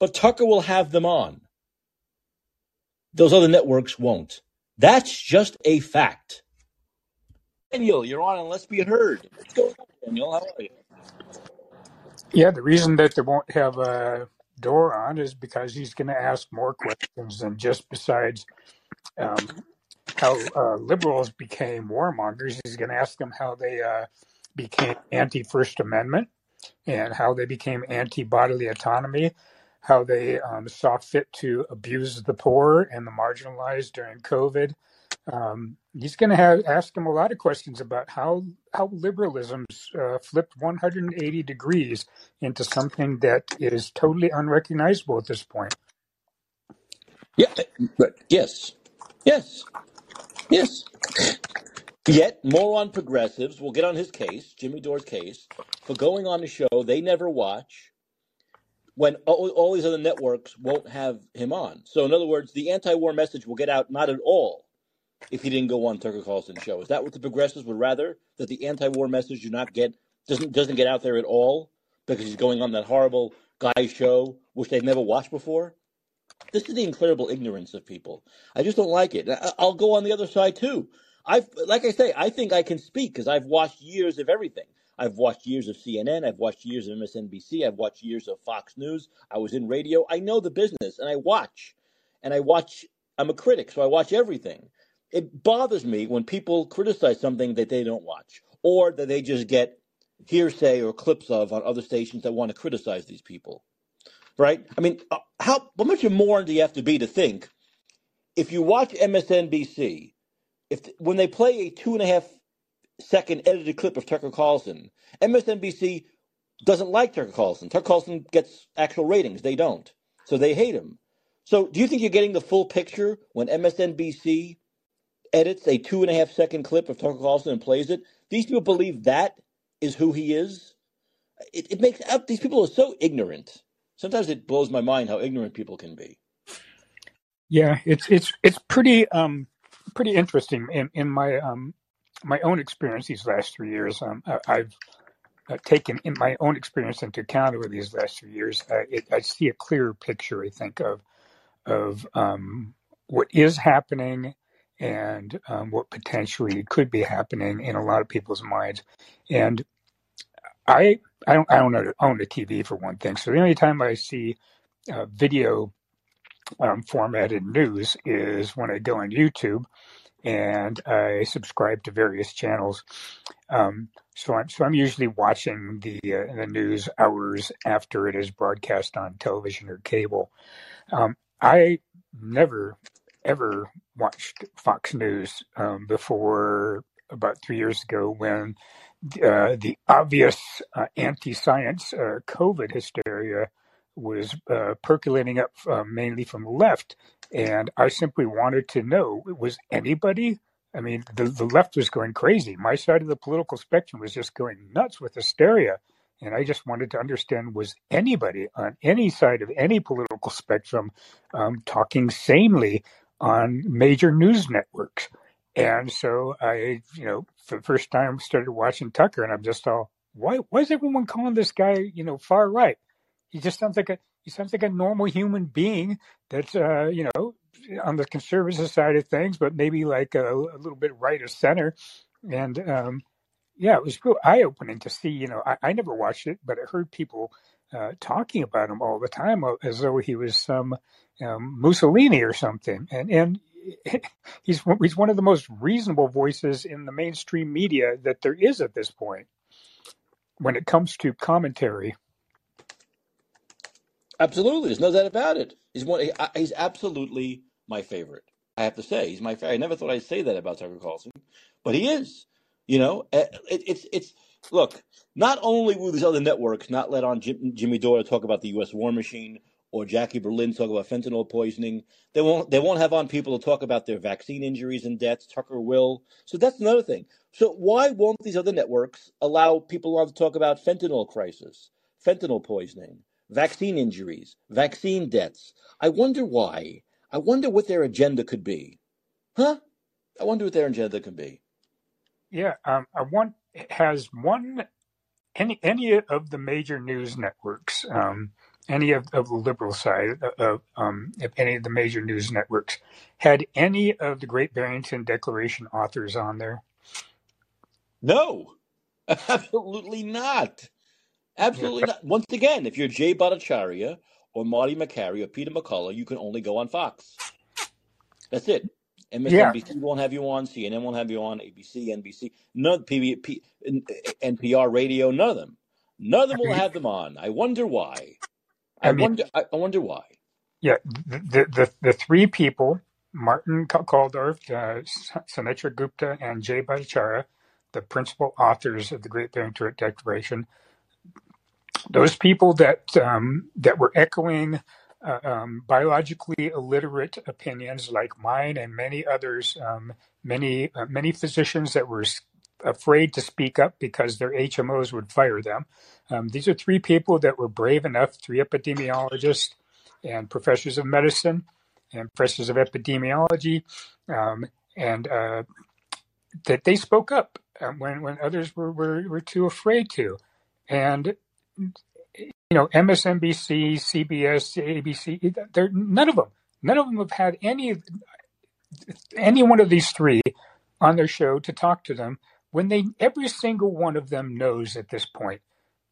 But Tucker will have them on. Those other networks won't. That's just a fact. Daniel, you're on and let's be heard. What's going on, Daniel? How are you? Yeah, the reason that they won't have a door on is because he's going to ask more questions than just besides um, how uh, liberals became warmongers. He's going to ask them how they uh, became anti First Amendment and how they became anti bodily autonomy, how they um, saw fit to abuse the poor and the marginalized during COVID. Um, he's going to have ask them a lot of questions about how how liberalism's uh, flipped 180 degrees into something that is totally unrecognizable at this point. Yeah, but yes, yes. Yes. Yet, moron progressives will get on his case, Jimmy Dore's case, for going on the show they never watch when all, all these other networks won't have him on. So, in other words, the anti war message will get out not at all if he didn't go on Tucker Carlson's show. Is that what the progressives would rather? That the anti war message do not get doesn't doesn't get out there at all because he's going on that horrible guy show which they've never watched before? This is the incredible ignorance of people. I just don't like it. I'll go on the other side too. I've, like I say, I think I can speak because I've watched years of everything. I've watched years of CNN. I've watched years of MSNBC. I've watched years of Fox News. I was in radio. I know the business and I watch. And I watch, I'm a critic, so I watch everything. It bothers me when people criticize something that they don't watch or that they just get hearsay or clips of on other stations that want to criticize these people right? I mean, uh, how, how much more do you have to be to think if you watch MSNBC, if when they play a two and a half second edited clip of Tucker Carlson, MSNBC doesn't like Tucker Carlson. Tucker Carlson gets actual ratings; they don't, so they hate him. So, do you think you're getting the full picture when MSNBC edits a two and a half second clip of Tucker Carlson and plays it? These people believe that is who he is. It, it makes out these people are so ignorant sometimes it blows my mind how ignorant people can be. Yeah, it's it's it's pretty um pretty interesting in in my um my own experience these last three years. Um, I've uh, taken in my own experience into account over these last three years. Uh, it, I see a clearer picture, I think, of of um, what is happening and um, what potentially could be happening in a lot of people's minds. And I I don't I don't own a TV for one thing. So the only time I see uh, video um, formatted news is when I go on YouTube and I subscribe to various channels. Um, so I'm so I'm usually watching the uh, the news hours after it is broadcast on television or cable. Um, I never ever watched Fox News um, before about three years ago when uh, the obvious uh, anti-science uh, COVID hysteria was uh, percolating up uh, mainly from the left, and I simply wanted to know: was anybody? I mean, the the left was going crazy. My side of the political spectrum was just going nuts with hysteria, and I just wanted to understand: was anybody on any side of any political spectrum um, talking sanely on major news networks? And so I, you know, for the first time started watching Tucker and I'm just all, why why is everyone calling this guy, you know, far right? He just sounds like a he sounds like a normal human being that's uh, you know, on the conservative side of things, but maybe like a, a little bit right of center. And um yeah, it was real eye opening to see, you know, I, I never watched it, but I heard people uh, talking about him all the time uh, as though he was some um, Mussolini or something. And and he's he's one of the most reasonable voices in the mainstream media that there is at this point when it comes to commentary. Absolutely, there's no doubt about it. He's one. He's absolutely my favorite. I have to say, he's my favorite. I never thought I'd say that about Tucker Carlson, but he is. You know, eh, it, it's it's look. Not only will these other networks not let on Jim, Jimmy Dore talk about the U.S. war machine or Jackie Berlin talk about fentanyl poisoning. They won't they won't have on people to talk about their vaccine injuries and deaths. Tucker will. So that's another thing. So why won't these other networks allow people on to talk about fentanyl crisis, fentanyl poisoning, vaccine injuries, vaccine deaths? I wonder why. I wonder what their agenda could be. Huh? I wonder what their agenda could be. Yeah, um, I want has one any any of the major news networks, um, any of, of the liberal side of um, if any of the major news networks had any of the Great Barrington Declaration authors on there. No, absolutely not. Absolutely Yeah, not. Once again, if you're Jay Bhattacharya or Marty Makary or Peter McCullough, you can only go on Fox. That's it. yeah, MSNBC won't have you on, CNN won't have you on, ABC, NBC, none, PB, P, NPR radio, none of them. None of them will have them on. I wonder why. I I mean, wonder. I wonder why. yeah, the the, the three people, Martin Kulldorff, uh, Sunetra Gupta, and Jay Bhattacharya, the principal authors of the Great Barrington Declaration, those people that um, that were echoing uh, um, biologically illiterate opinions like mine and many others, um, many uh, many physicians that were afraid to speak up because their HMOs would fire them. Um, these are three people that were brave enough, three epidemiologists and professors of medicine and professors of epidemiology, um, and uh, that they spoke up uh, when when others were, were, were too afraid to. And you know, MSNBC, CBS, ABC, they're, none of them, none of them have had any any one of these three on their show to talk to them when they every single one of them knows at this point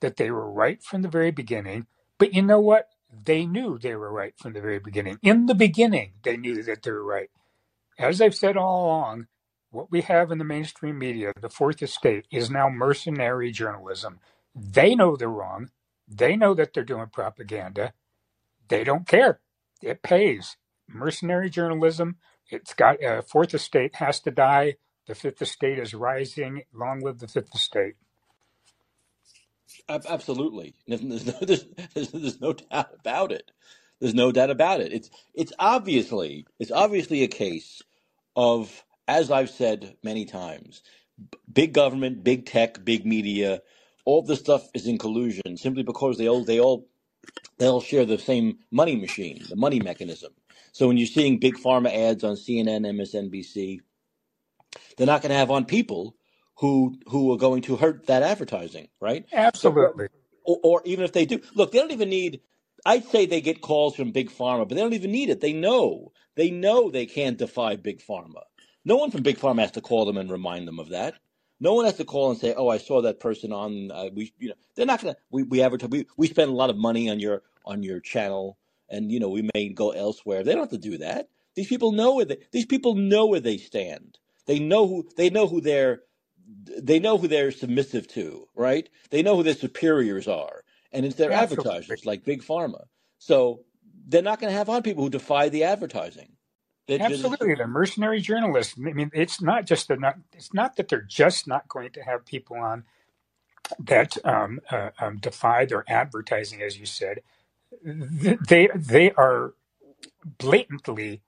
that they were right from the very beginning. But you know what? They knew they were right from the very beginning. In the beginning, they knew that they were right. As I've said all along, what we have in the mainstream media, the fourth estate, is now mercenary journalism. They know they're wrong. They know that they're doing propaganda. They don't care. It pays. Mercenary journalism. It's got uh, fourth estate has to die. The fifth estate is rising. Long live the fifth estate. Absolutely. There's, no, there's, there's no doubt about it. There's no doubt about it. It's it's obviously it's obviously a case of, as I've said many times, big government, big tech, big media, all this stuff is in collusion simply because they all they all they all share the same money machine, the money mechanism. So when you're seeing big pharma ads on CNN, MSNBC, they're not going to have on people who who are going to hurt that advertising, right? So, Absolutely. or, or even if they do, look, they don't even need. I'd say they get calls from big pharma, but they don't even need it. They know they know they can't defy big pharma. No one from big pharma has to call them and remind them of that. No one has to call and say, "Oh, I saw that person on." Uh, we, you know, they're not gonna. We we advertise. We we spend a lot of money on your on your channel, and you know we may go elsewhere. They don't have to do that. These people know where they. These people know where they stand. They know who they know who they're they know who they're submissive to, right? They know who their superiors are, and it's their Absolutely. advertisers like big pharma. So they're not going to have on people who defy the advertising. Just Absolutely, they're mercenary journalists. I mean, it's not just they're not. It's not that they're just not going to have people on that um, uh, um, defy their advertising, as you said. They they are blatantly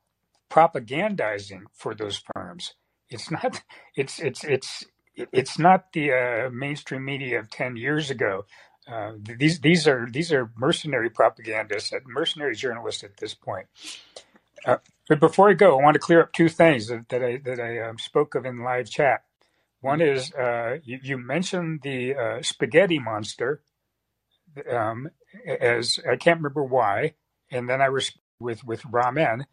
propagandizing for those firms. It's not. It's it's it's it's not the uh, mainstream media of ten years ago. Uh, these these are these are mercenary propagandists, mercenary journalists at this point. Uh, but before I go, I want to clear up two things that, that I that I um, spoke of in live chat. One is uh, you, you mentioned the uh, spaghetti monster um, as I can't remember why, and then I was with with ramen,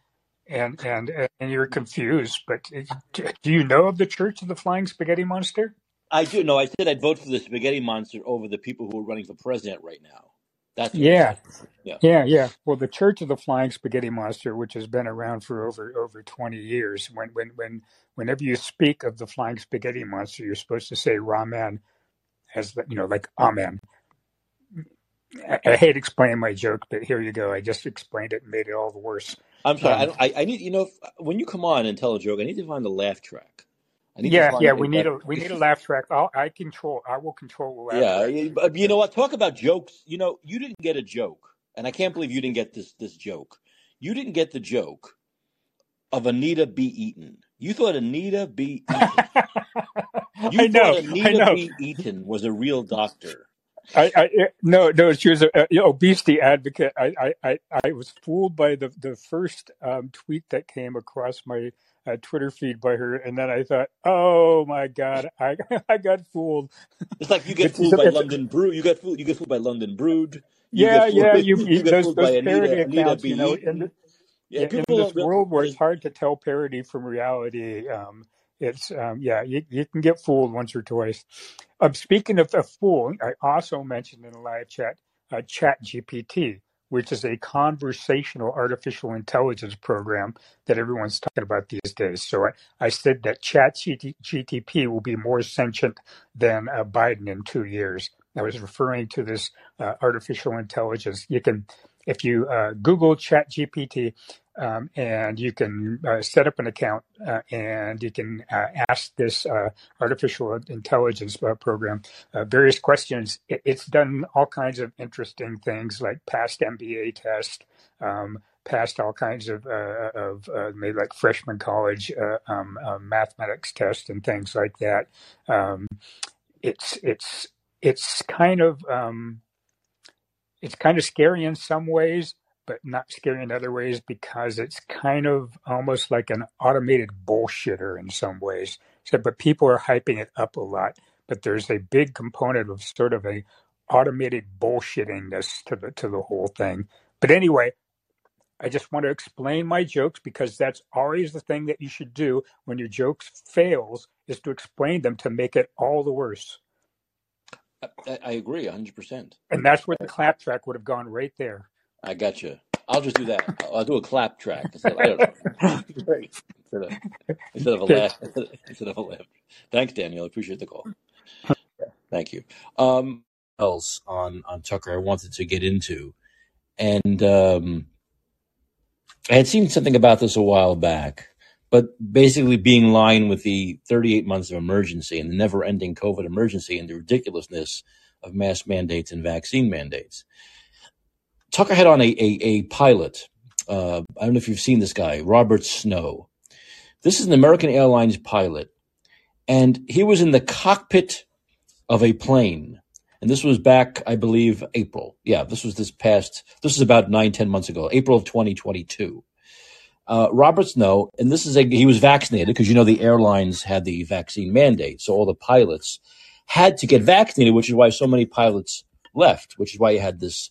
and and and you're confused. But do you know of the Church of the Flying Spaghetti Monster? I do know. I said I'd vote for the spaghetti monster over the people who are running for president right now. That's Yeah. Yeah. yeah, yeah. Well, the Church of the Flying Spaghetti Monster, which has been around for over over twenty years, when when when whenever you speak of the Flying Spaghetti Monster, you're supposed to say ramen as the, you know, like amen. I, I hate explaining my joke, but here you go. I just explained it and made it all the worse. I'm sorry. I Um, don't. I, I need. You know, if- when you come on and tell a joke, I need to find the laugh track. Yeah, yeah. We need a we need a laugh track. I'll, I control. I will control the laugh Yeah, track. but you know what? Talk about jokes. You know, you didn't get a joke, and I can't believe you didn't get this this joke. You didn't get the joke of Anita be eaten. You thought Anita be eaten. You I know, thought I know. B. Eaton was a real doctor. I, I no no she was a, a obesity advocate. I, I I I was fooled by the the first um, tweet that came across my uh, Twitter feed by her, and then I thought, oh my god, I I got fooled. It's like you get fooled by London Brew. You get fooled. You get fooled by London Brood. You yeah yeah you, you You get those those parody Anita Anita accounts, B. you know, in. Yeah, in this don't. world where it's hard to tell parody from reality, um, it's um, yeah, you, you can get fooled once or twice. Um, speaking of a fool, I also mentioned in the live chat uh, Chat GPT, which is a conversational artificial intelligence program that everyone's talking about these days. So I, I said that Chat GTP will be more sentient than uh, Biden in two years. I was referring to this uh, artificial intelligence. You can, if you uh, Google Chat GPT, um, and you can uh, set up an account uh, and you can uh, ask this uh, artificial intelligence uh, program uh, various questions. It, it's done all kinds of interesting things like past MBA test, um, passed all kinds of of maybe like freshman college um, mathematics test and things like that. Um, it's it's it's kind of um, it's kind of scary in some ways, but not scary in other ways because it's kind of almost like an automated bullshitter in some ways. So, but people are hyping it up a lot. But there's a big component of sort of a automated bullshittingness to the to the whole thing. But anyway, I just want to explain my jokes because that's always the thing that you should do when your jokes fails is to explain them to make it all the worse. I, I agree, hundred percent. And that's where the clap track would have gone right there. I got you. I'll just do that. I'll, I'll do a clap track instead. Of, I don't know. Great. Instead of, instead of a Okay. laugh. Instead of a laugh. Thanks, Daniel. I appreciate the call. Thank you. Um, else on on Tucker I wanted to get into, and um, I had seen something about this a while back, but basically being in line with the 38 months of emergency and the never-ending COVID emergency and the ridiculousness of mask mandates and vaccine mandates. Tucker had on a a, a pilot. Uh, I don't know if you've seen this guy, Robert Snow. This is an American Airlines pilot, and he was in the cockpit of a plane. And this was back, I believe, April. Yeah, this was this past, this is about nine, ten months ago, April of 2022. Uh, Robert Snow, and this is a, he was vaccinated because you know the airlines had the vaccine mandate. So all the pilots had to get vaccinated, which is why so many pilots left, which is why you had this,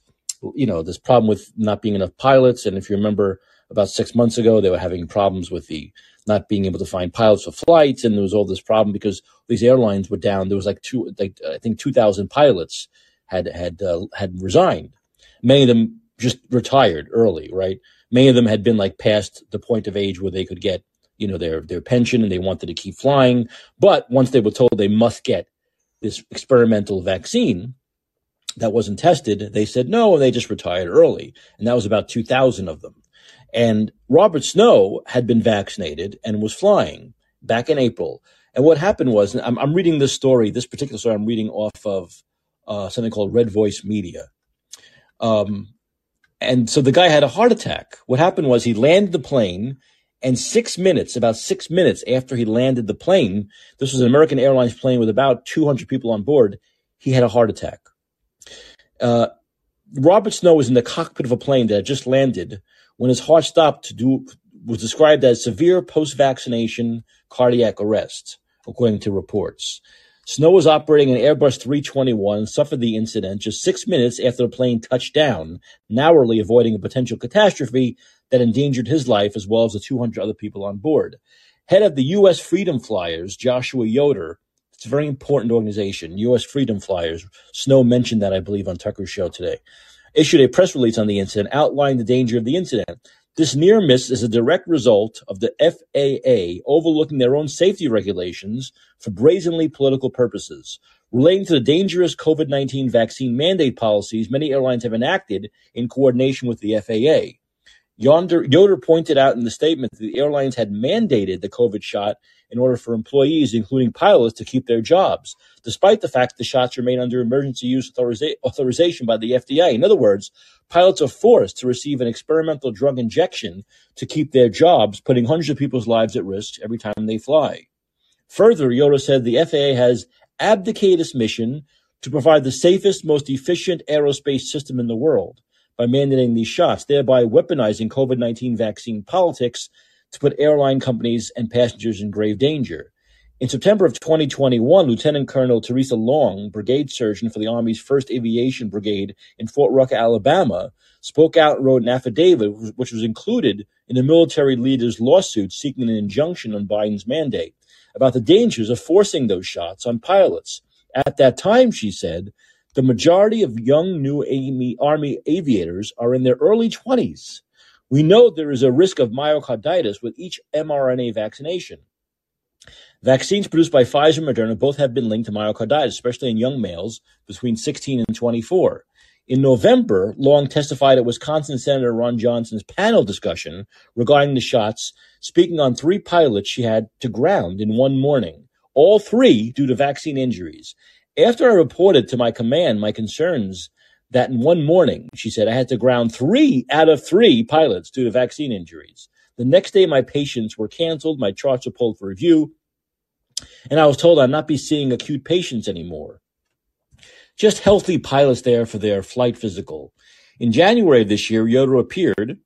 you know, this problem with not being enough pilots. And if you remember about six months ago, they were having problems with the not being able to find pilots for flights. And there was all this problem because these airlines were down. There was like two, like, I think 2000 pilots had, had, uh, had resigned. Many of them just retired early, right? Many of them had been like past the point of age where they could get, you know, their, their pension and they wanted to keep flying. But once they were told they must get this experimental vaccine that wasn't tested, they said no, and they just retired early. And that was about 2000 of them. And Robert Snow had been vaccinated and was flying back in April. And what happened was, I'm, I'm reading this story, this particular story, I'm reading off of uh, something called Red Voice Media. Um, and so the guy had a heart attack. What happened was he landed the plane, and six minutes, about six minutes after he landed the plane, this was an American Airlines plane with about 200 people on board, he had a heart attack. Uh, Robert Snow was in the cockpit of a plane that had just landed when his heart stopped to do was described as severe post-vaccination cardiac arrest, according to reports. Snow was operating an Airbus 321 and suffered the incident just six minutes after the plane touched down, narrowly avoiding a potential catastrophe that endangered his life as well as the 200 other people on board. Head of the U.S. Freedom Flyers, Joshua Yoder, it's a very important organization, U.S. Freedom Flyers. Snow mentioned that, I believe, on Tucker's show today. Issued a press release on the incident, outlining the danger of the incident. This near miss is a direct result of the FAA overlooking their own safety regulations for brazenly political purposes. Relating to the dangerous COVID 19 vaccine mandate policies many airlines have enacted in coordination with the FAA. Yonder, Yoder pointed out in the statement that the airlines had mandated the COVID shot in order for employees, including pilots, to keep their jobs, despite the fact the shots remain under emergency use authoriza- authorization by the FDA. In other words, pilots are forced to receive an experimental drug injection to keep their jobs, putting hundreds of people's lives at risk every time they fly. Further, Yoder said the FAA has abdicated its mission to provide the safest, most efficient aerospace system in the world by mandating these shots, thereby weaponizing COVID 19 vaccine politics to put airline companies and passengers in grave danger. In September of 2021, Lieutenant Colonel Theresa Long, brigade surgeon for the Army's 1st Aviation Brigade in Fort Rucker, Alabama, spoke out and wrote an affidavit which was included in the military leader's lawsuit seeking an injunction on Biden's mandate about the dangers of forcing those shots on pilots. At that time, she said, the majority of young new Army aviators are in their early 20s. We know there is a risk of myocarditis with each mRNA vaccination. Vaccines produced by Pfizer and Moderna both have been linked to myocarditis, especially in young males between 16 and 24. In November, Long testified at Wisconsin Senator Ron Johnson's panel discussion regarding the shots, speaking on three pilots she had to ground in one morning, all three due to vaccine injuries. After I reported to my command my concerns that in one morning, she said, I had to ground three out of three pilots due to vaccine injuries. The next day, my patients were canceled, my charts were pulled for review, and I was told I'd not be seeing acute patients anymore. Just healthy pilots there for their flight physical. In January of this year, Yoder appeared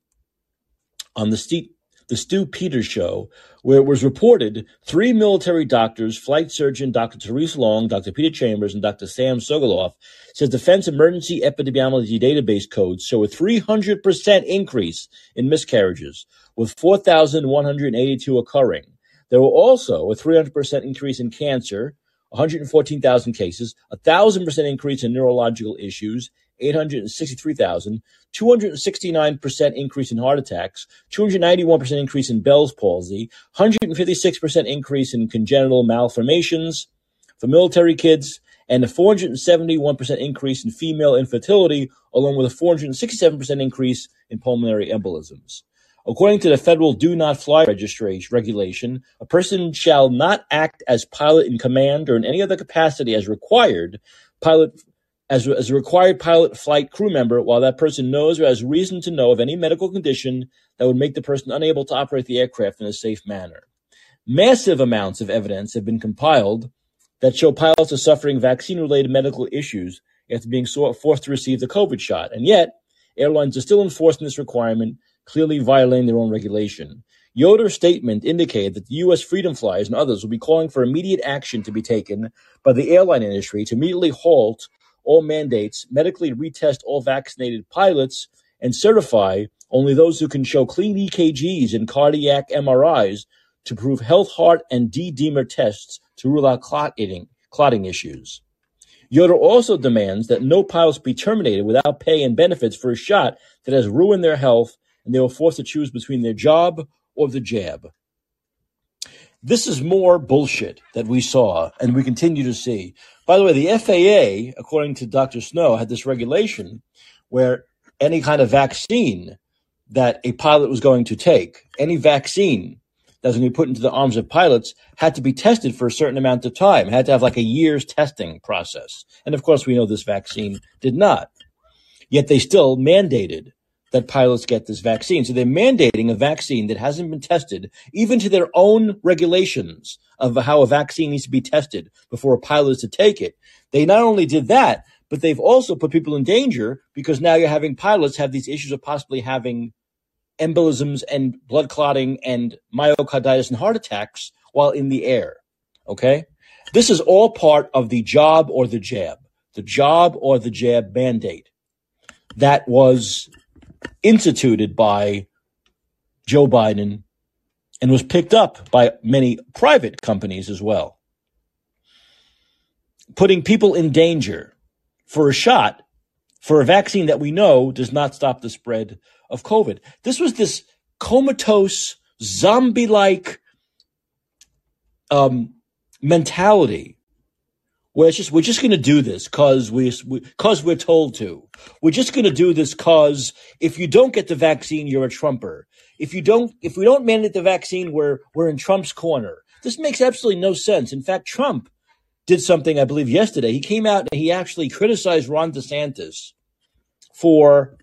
on the, St- the Stu Peters show, where it was reported three military doctors, flight surgeon Dr. Therese Long, Dr. Peter Chambers, and Dr. Sam Sigoloff, says Defense Emergency Epidemiology Database codes show a 300% increase in miscarriages, with 4,182 occurring. There were also a 300% increase in cancer, 114,000 cases, a 1,000% increase in neurological issues, 863,000, 269% increase in heart attacks, 291% increase in Bell's palsy, 156% increase in congenital malformations for military kids, and a 471% increase in female infertility, along with a 467% increase in pulmonary embolisms. According to the federal do not fly registration regulation, a person shall not act as pilot in command or in any other capacity as required pilot as, as a required pilot flight crew member while that person knows or has reason to know of any medical condition that would make the person unable to operate the aircraft in a safe manner. Massive amounts of evidence have been compiled that show pilots are suffering vaccine related medical issues after being forced to receive the COVID shot. And yet, airlines are still enforcing this requirement clearly violating their own regulation. Yoder's statement indicated that the U.S. Freedom Flyers and others will be calling for immediate action to be taken by the airline industry to immediately halt all mandates, medically retest all vaccinated pilots, and certify only those who can show clean EKGs and cardiac MRIs to prove health, heart, and D-dimer tests to rule out clotting, clotting issues. Yoder also demands that no pilots be terminated without pay and benefits for a shot that has ruined their health and they were forced to choose between their job or the jab. This is more bullshit that we saw and we continue to see. By the way, the FAA, according to Dr. Snow, had this regulation where any kind of vaccine that a pilot was going to take, any vaccine that was going to be put into the arms of pilots, had to be tested for a certain amount of time, had to have like a year's testing process. And of course, we know this vaccine did not. Yet they still mandated that pilots get this vaccine. So they're mandating a vaccine that hasn't been tested, even to their own regulations of how a vaccine needs to be tested before a pilot is to take it. They not only did that, but they've also put people in danger because now you're having pilots have these issues of possibly having embolisms and blood clotting and myocarditis and heart attacks while in the air. Okay. This is all part of the job or the jab, the job or the jab mandate that was instituted by Joe Biden and was picked up by many private companies as well. Putting people in danger for a shot for a vaccine that we know does not stop the spread of COVID. This was this comatose, zombie like um, mentality where it's just we're just going to do this because we because we, are told to. We're just going to do this because if you don't get the vaccine, you're a Trumper. If you don't, if we don't mandate the vaccine, we're we're in Trump's corner. This makes absolutely no sense. In fact, Trump did something I believe yesterday. He came out and he actually criticized Ron DeSantis for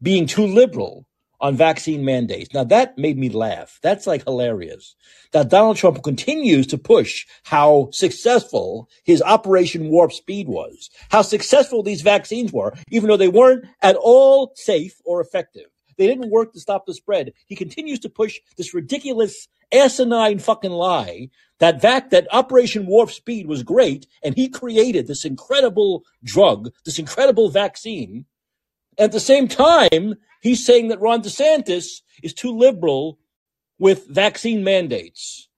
being too liberal on vaccine mandates. Now that made me laugh. That's like hilarious. That Donald Trump continues to push how successful his Operation Warp Speed was, how successful these vaccines were, even though they weren't at all safe or effective. They didn't work to stop the spread. He continues to push this ridiculous asinine fucking lie that vac that Operation Warp Speed was great and he created this incredible drug, this incredible vaccine. At the same time, he's saying that Ron DeSantis is too liberal with vaccine mandates.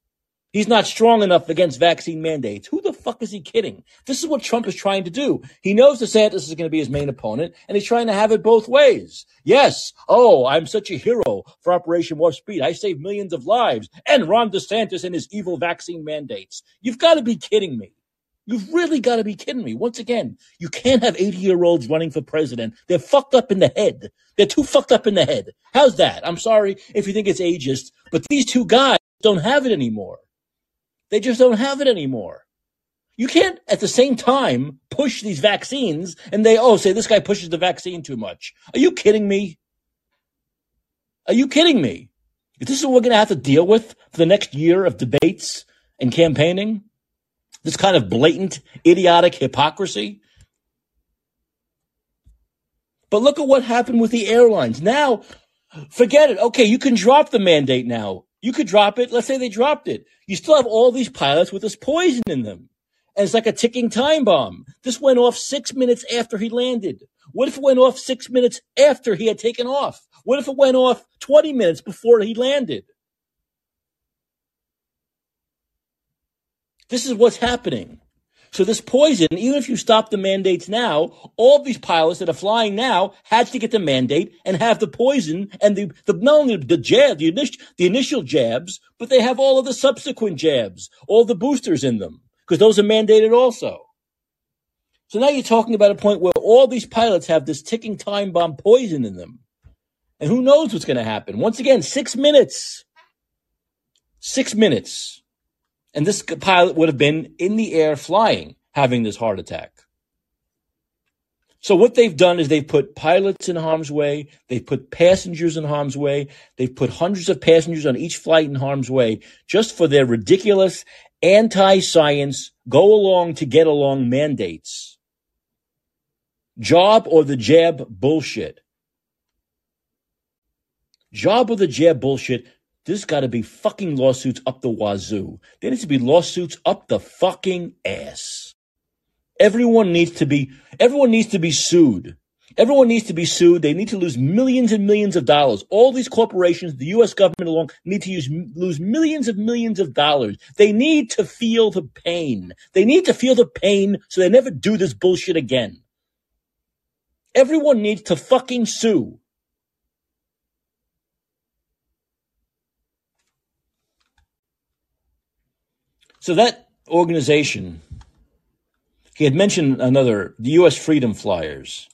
He's not strong enough against vaccine mandates. Who the fuck is he kidding? This is what Trump is trying to do. He knows DeSantis is going to be his main opponent, and he's trying to have it both ways. Yes, oh, I'm such a hero for Operation Warp Speed. I saved millions of lives. And Ron DeSantis and his evil vaccine mandates. You've got to be kidding me. You've really got to be kidding me. Once again, you can't have 80 year olds running for president. They're fucked up in the head. They're too fucked up in the head. How's that? I'm sorry if you think it's ageist, but these two guys don't have it anymore. They just don't have it anymore. You can't at the same time push these vaccines and they, oh, say this guy pushes the vaccine too much. Are you kidding me? Are you kidding me? If this is what we're going to have to deal with for the next year of debates and campaigning, this kind of blatant, idiotic hypocrisy. But look at what happened with the airlines. Now, forget it. Okay, you can drop the mandate now. You could drop it. Let's say they dropped it. You still have all these pilots with this poison in them. And it's like a ticking time bomb. This went off six minutes after he landed. What if it went off six minutes after he had taken off? What if it went off 20 minutes before he landed? This is what's happening. So this poison, even if you stop the mandates now, all these pilots that are flying now had to get the mandate and have the poison and the, the not only the jab, the initial, the initial jabs, but they have all of the subsequent jabs, all the boosters in them, because those are mandated also. So now you're talking about a point where all these pilots have this ticking time bomb poison in them. And who knows what's going to happen? Once again, six minutes. Six minutes. And this pilot would have been in the air flying, having this heart attack. So what they've done is they've put pilots in harm's way. They've put passengers in harm's way. They've put hundreds of passengers on each flight in harm's way just for their ridiculous anti-science, go along to get along mandates. Job or the jab bullshit. Job or the jab bullshit there's got to be fucking lawsuits up the wazoo. There needs to be lawsuits up the fucking ass. Everyone needs to be, everyone needs to be sued. Everyone needs to be sued. They need to lose millions and millions of dollars. All these corporations, the U.S. government alone, need to use, lose millions of millions of dollars. They need to feel the pain. They need to feel the pain so they never do this bullshit again. Everyone needs to fucking sue. So that organization, he had mentioned another, the U.S. Freedom Flyers.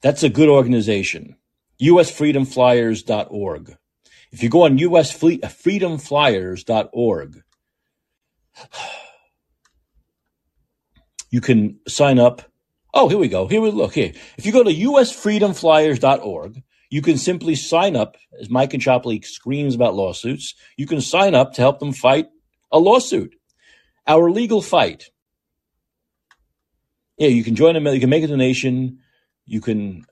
That's a good organization. USFreedomFlyers.org. If you go on USFreedomFlyers.org, uh, you can sign up. Oh, here we go. Here we look here. If you go to USFreedomFlyers.org, you can simply sign up, as Mike Caccioppoli screams about lawsuits. You can sign up to help them fight a lawsuit. Our legal fight. Yeah, you can join a, you can make a donation. You can.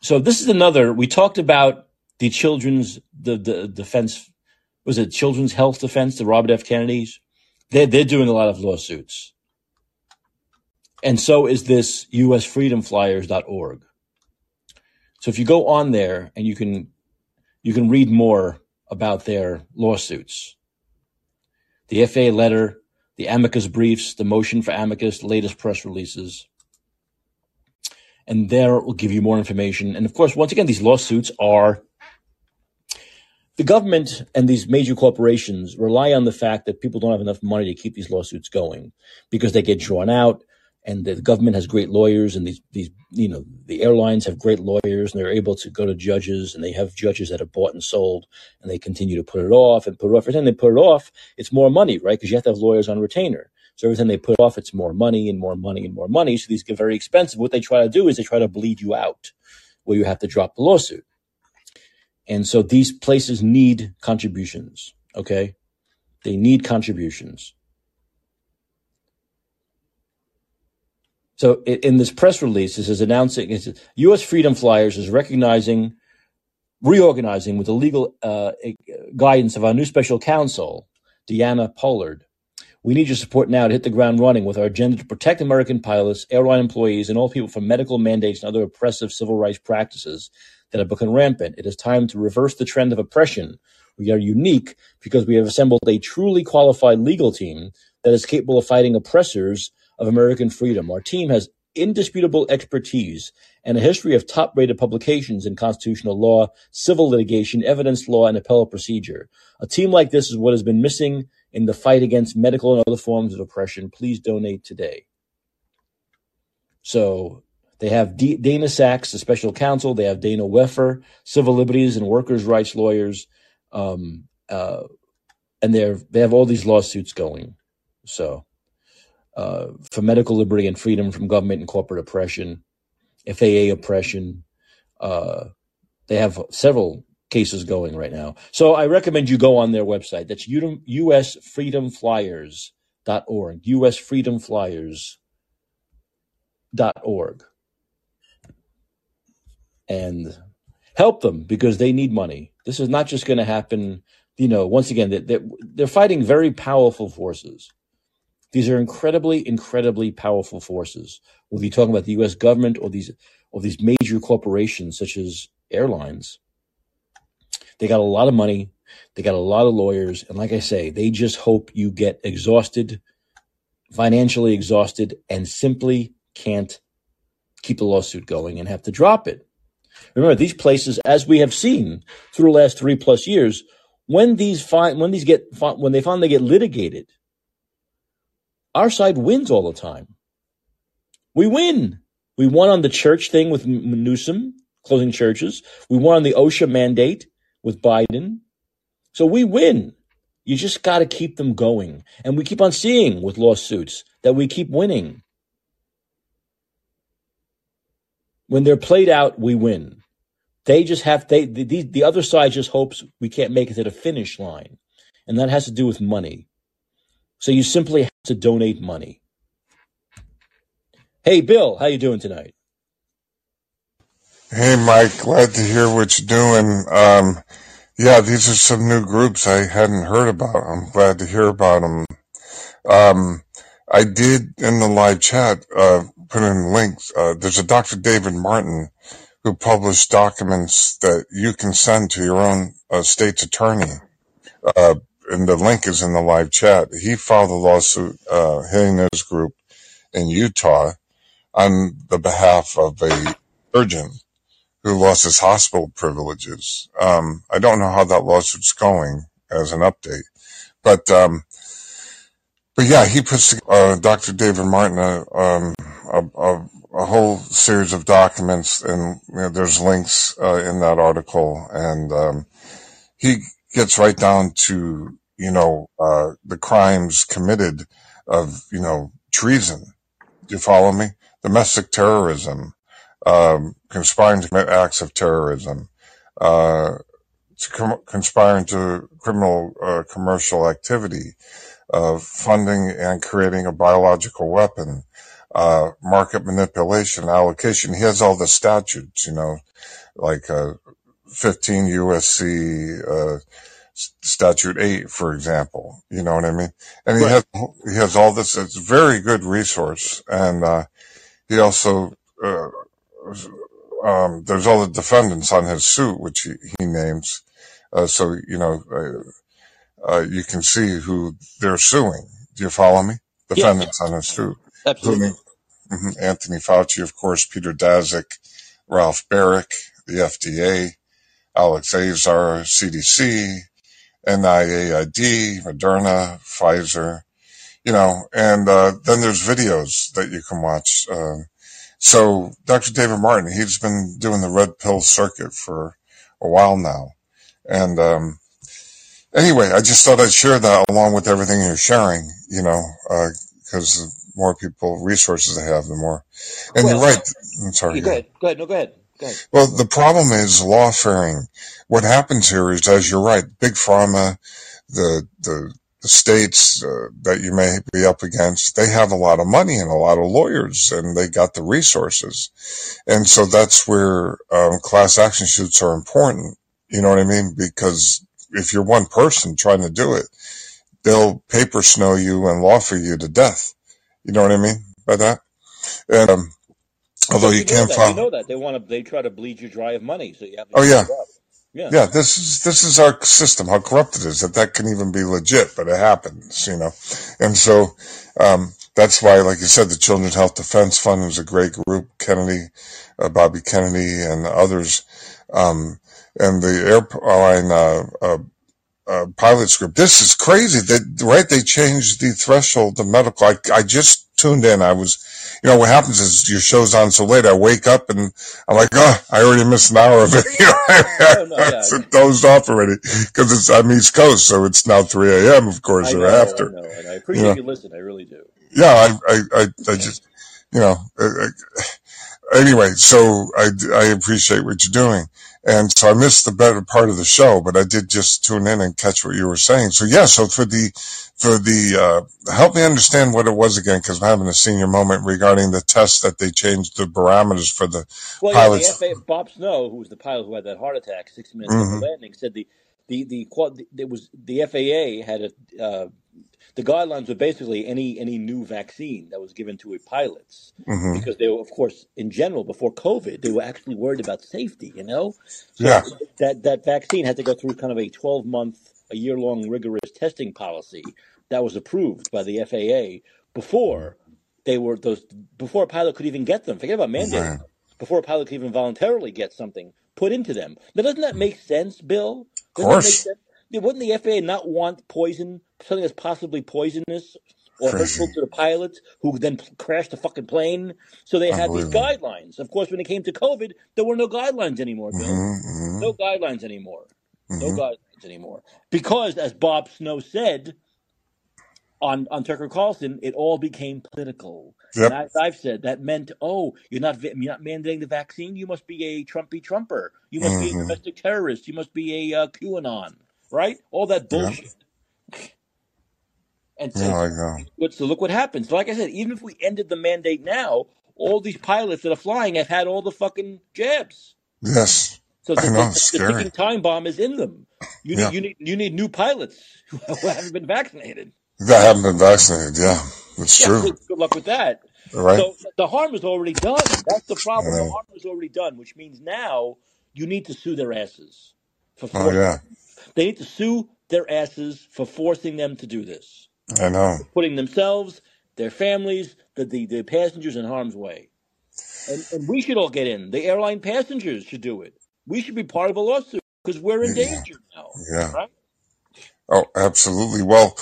So this is another. We talked about the children's the the defense. Was it Children's Health Defense? The Robert F. Kennedys. They're they're doing a lot of lawsuits, and so is this USFreedomFlyers.org. So if you go on there and you can you can read more about their lawsuits the FAA letter, the amicus briefs, the motion for amicus, the latest press releases. And there will give you more information. And of course, once again, these lawsuits are the government and these major corporations rely on the fact that people don't have enough money to keep these lawsuits going because they get drawn out and the government has great lawyers and these these you know the airlines have great lawyers and they're able to go to judges and they have judges that are bought and sold and they continue to put it off and put it off every time they put it off it's more money right because you have to have lawyers on retainer so every time they put it off it's more money and more money and more money so these get very expensive what they try to do is they try to bleed you out where you have to drop the lawsuit. And so these places need contributions. Okay. They need contributions. So in this press release, this is announcing U.S. Freedom Flyers is recognizing, reorganizing with the legal uh, guidance of our new special counsel, Deanna Pollard. We need your support now to hit the ground running with our agenda to protect American pilots, airline employees, and all people from medical mandates and other oppressive civil rights practices that have become rampant. It is time to reverse the trend of oppression. We are unique because we have assembled a truly qualified legal team that is capable of fighting oppressors of American freedom. Our team has indisputable expertise and a history of top rated publications in constitutional law, civil litigation, evidence law, and appellate procedure. A team like this is what has been missing in the fight against medical and other forms of oppression. Please donate today. So they have D- Dana Sachs, the special counsel. They have Dana Weffer, civil liberties and workers' rights lawyers. Um, uh, and they're, they have all these lawsuits going. So uh, for medical liberty and freedom from government and corporate oppression, FAA oppression. Uh, they have several cases going right now. So I recommend you go on their website. That's usfreedomflyers.org, usfreedomflyers.org. And help them because they need money. This is not just going to happen, you know, once again, they're, they're fighting very powerful forces. These are incredibly, incredibly powerful forces. Whether you're talking about the U.S. government or these or these major corporations such as airlines, they got a lot of money, they got a lot of lawyers, and like I say, they just hope you get exhausted, financially exhausted, and simply can't keep the lawsuit going and have to drop it. Remember, these places, as we have seen through the last three plus years, when these fi- when these get when they finally get litigated, our side wins all the time. We win. We won on the church thing with Newsom, closing churches. We won on the OSHA mandate with Biden. So we win. You just got to keep them going. And we keep on seeing with lawsuits that we keep winning. When they're played out, we win. They just have they the, the other side just hopes we can't make it to the finish line. And that has to do with money. So you simply have to donate money. Hey, Bill, how you doing tonight? Hey, Mike, glad to hear what you're doing. Um, yeah, these are some new groups I hadn't heard about. I'm glad to hear about them. Um, I did in the live chat uh, put in links. Uh, there's a Dr. David Martin who published documents that you can send to your own uh, state's attorney uh, and the link is in the live chat. He filed a lawsuit, uh, his group in Utah on the behalf of a surgeon who lost his hospital privileges. Um, I don't know how that lawsuit's going as an update, but, um, but yeah, he puts uh, Dr. David Martin uh, um, a, a, a, whole series of documents, and you know, there's links uh, in that article, and um, he gets right down to you know uh, the crimes committed of you know treason. Do you follow me? Domestic terrorism, um, conspiring to commit acts of terrorism, uh, to com- conspiring to criminal uh, commercial activity, uh, funding and creating a biological weapon, uh, market manipulation, allocation. He has all the statutes, you know, like uh, 15 USC uh, statute 8 for example you know what i mean? And he right. has he has all this it's a very good resource and uh, he also uh, um, there's all the defendants on his suit which he, he names uh, so you know uh, uh, you can see who they're suing. Do you follow me? Defendants on his suit. Absolutely. Mm-hmm, Anthony Fauci, of course, Peter Daszak, Ralph Baric, the FDA, Alex Azar, CDC, NIAID, Moderna, Pfizer, you know, and uh, then there's videos that you can watch. Uh, so Dr. David Martin, he's been doing the red pill circuit for a while now. And um, anyway, I just thought I'd share that along with everything you're sharing, you know, because uh, the more people, resources they have, the more. And well, you're right. I'm sorry. Go ahead. Go ahead. No, go ahead. Well, the problem is lawfaring. What happens here is, as you're right, big pharma, the the, the states uh, that you may be up against, they have a lot of money and a lot of lawyers, and they got the resources, and so that's where um, class action suits are important. You know what I mean? Because if you're one person trying to do it, they'll paper snow you and lawfare you to death. You know what I mean by that? And um, although you, you can't that. You know that they want to. They try to bleed you dry of money, so you have to. Oh, yeah. Yeah. Yeah, this is this is our system. How corrupt it is that that can even be legit, but it happens, you know. And so um, that's why, like you said, the Children's Health Defense Fund was a great group. Kennedy, uh, Bobby Kennedy, and others, um, and the airline uh, uh, uh, pilots group. This is crazy. That right? They changed the threshold to medical. I, I just tuned in. I was, you know, what happens is your show's on so late. I wake up and I'm like, oh, I already missed an hour of it. You know, no, yeah. I dozed off already because it's I'm East Coast, so it's now 3 a.m. Of course, I or after. I know, and I appreciate Yeah. you listen. I really do. Yeah, I, I, I, I just, you know, uh, anyway, so I, I appreciate what you're doing. And so I missed the better part of the show, but I did just tune in and catch what you were saying. So yeah, so for the, for the, uh, help me understand what it was again, because I'm having a senior moment regarding the test that they changed the parameters for the, Well, Pilots. yeah, the FAA, Bob Snow, who was the pilot who had that heart attack six minutes Mhm. after landing, said the the the there was the FAA had a uh, the guidelines were basically any any new vaccine that was given to a pilots hmm because they were of course in general before COVID they were actually worried about safety, you know. So Yeah. that that vaccine had to go through kind of a twelve month, a year long rigorous testing policy that was approved by the FAA before they were those before a pilot could even get them. Forget about mandating Right. Before a pilot could even voluntarily get something put into them. Now, doesn't that make sense, Bill? Of Doesn't make course. sense? Wouldn't the FAA not want poison, something that's possibly poisonous or Crazy. hurtful to the pilots who then crashed the fucking plane? So they had these guidelines. Of course, when it came to COVID, there were no guidelines anymore, Bill. hmm No guidelines anymore. No hmm guidelines anymore. Because, as Bob Snow said on, on Tucker Carlson, it all became political. Yep. And as I've said, that meant, oh, you're not you're not mandating the vaccine. You must be a Trumpy Trumper. You must be a hmm domestic terrorist. You must be a uh, QAnon, right? All that bullshit. And, Yeah, and so, so look what happens. Like I said, even if we ended the mandate now, all these pilots that are flying have had all the fucking jabs. Yes. So the, know. the, the ticking time bomb is in them. You need Yeah. you need you need new pilots who haven't been vaccinated. That haven't been vaccinated. Yeah. It's Yeah, true. good, good luck with that. Right. So the harm is already done. That's the problem. The harm is already done, which means now you need to sue their asses for Oh, forcing. yeah. They need to sue their asses for forcing them to do this, I know. putting themselves, their families, the the, the passengers in harm's way. And, and we should all get in. The airline passengers should do it. We should be part of a lawsuit because we're in Yeah. danger now, Yeah. right? Oh, absolutely. Well,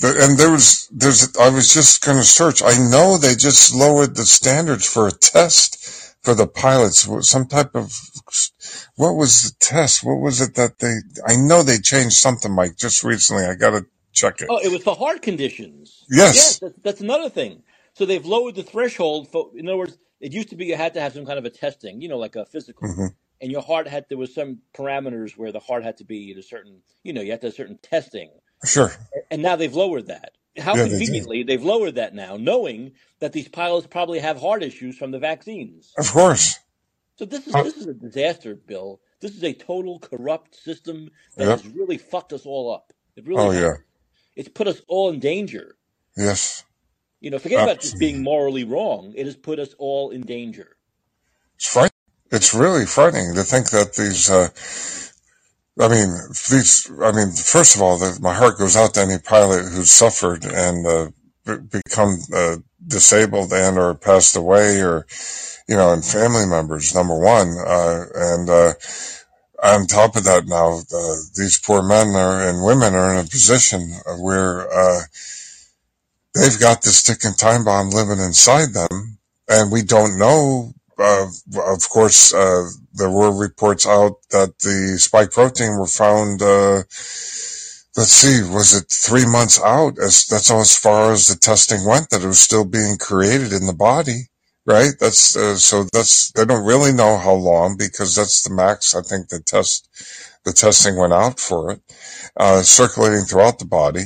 the, and there was, there's, I was just going to search. I know they just lowered the standards for a test for the pilots. Some type of, what was the test? What was it that they, I know they changed something, Mike, just recently. I got to check it. Oh, it was for heart conditions. Yes, Yes. that's, that's another thing. So they've lowered the threshold for. In other words, it used to be you had to have some kind of a testing, you know, like a physical, hmm and your heart had there was some parameters where the heart had to be at a certain, you know, you had to have certain testing, Sure. and now they've lowered that. How Yeah, conveniently they've lowered that now, knowing that these pilots probably have heart issues from the vaccines. Of course. So this is Uh, this is a disaster, Bill. This is a total corrupt system that yep. has really fucked us all up. It really Oh, has. yeah. It's put us all in danger. Yes. You know, forget about just being morally wrong. It has put us all in danger. It's frightening. It's really frightening to think that these, uh, I mean, these, I mean, first of all, the, my heart goes out to any pilot who's suffered and, uh, be- become, uh, disabled and or passed away or, you know, and family members, number one. Uh, and, uh, on top of that now, uh, these poor men are, and women are in a position where, uh, they've got this ticking time bomb living inside them and we don't know of course, uh, there were reports out that the spike protein were found, uh, let's see, was it three months out? As, that's as far as the testing went, that it was still being created in the body. right? That's uh, so that's they don't really know how long because that's the max. I think the test the testing went out for it, uh, circulating throughout the body,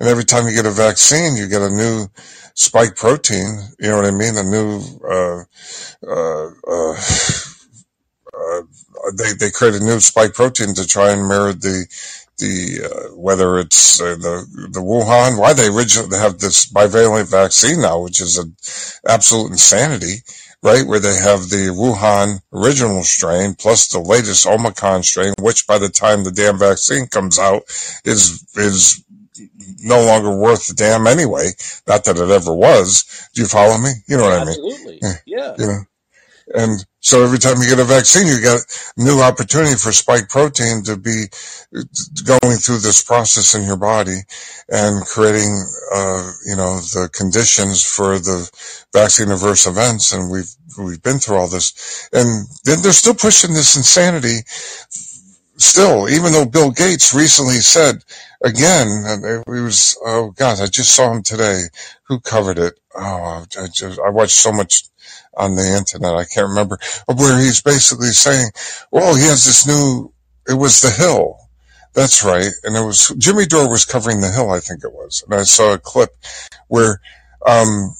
and every time you get a vaccine, you get a new spike protein. You know what I mean? The new uh, uh, uh, they they created a new spike protein to try and mirror the the uh, whether it's uh, the the Wuhan why they originally have this bivalent vaccine now, which is an absolute insanity, right? Where they have the Wuhan original strain plus the latest Omicron strain, which by the time the damn vaccine comes out is is no longer worth the damn anyway. Not that it ever was. Do you follow me? You know what I mean? Absolutely. Yeah. You know. And so every time you get a vaccine, you get new opportunity for spike protein to be going through this process in your body and creating, uh, you know, the conditions for the vaccine adverse events. And we've, we've been through all this and then they're still pushing this insanity still, even though Bill Gates recently said again, it was, oh God, I just saw him today. Who covered it? Oh, I just, I watched so much on the internet. I can't remember where he's basically saying, well, he has this new, it was the hill. That's right. And it was, Jimmy Dore was covering the hill, I think it was. And I saw a clip where, um,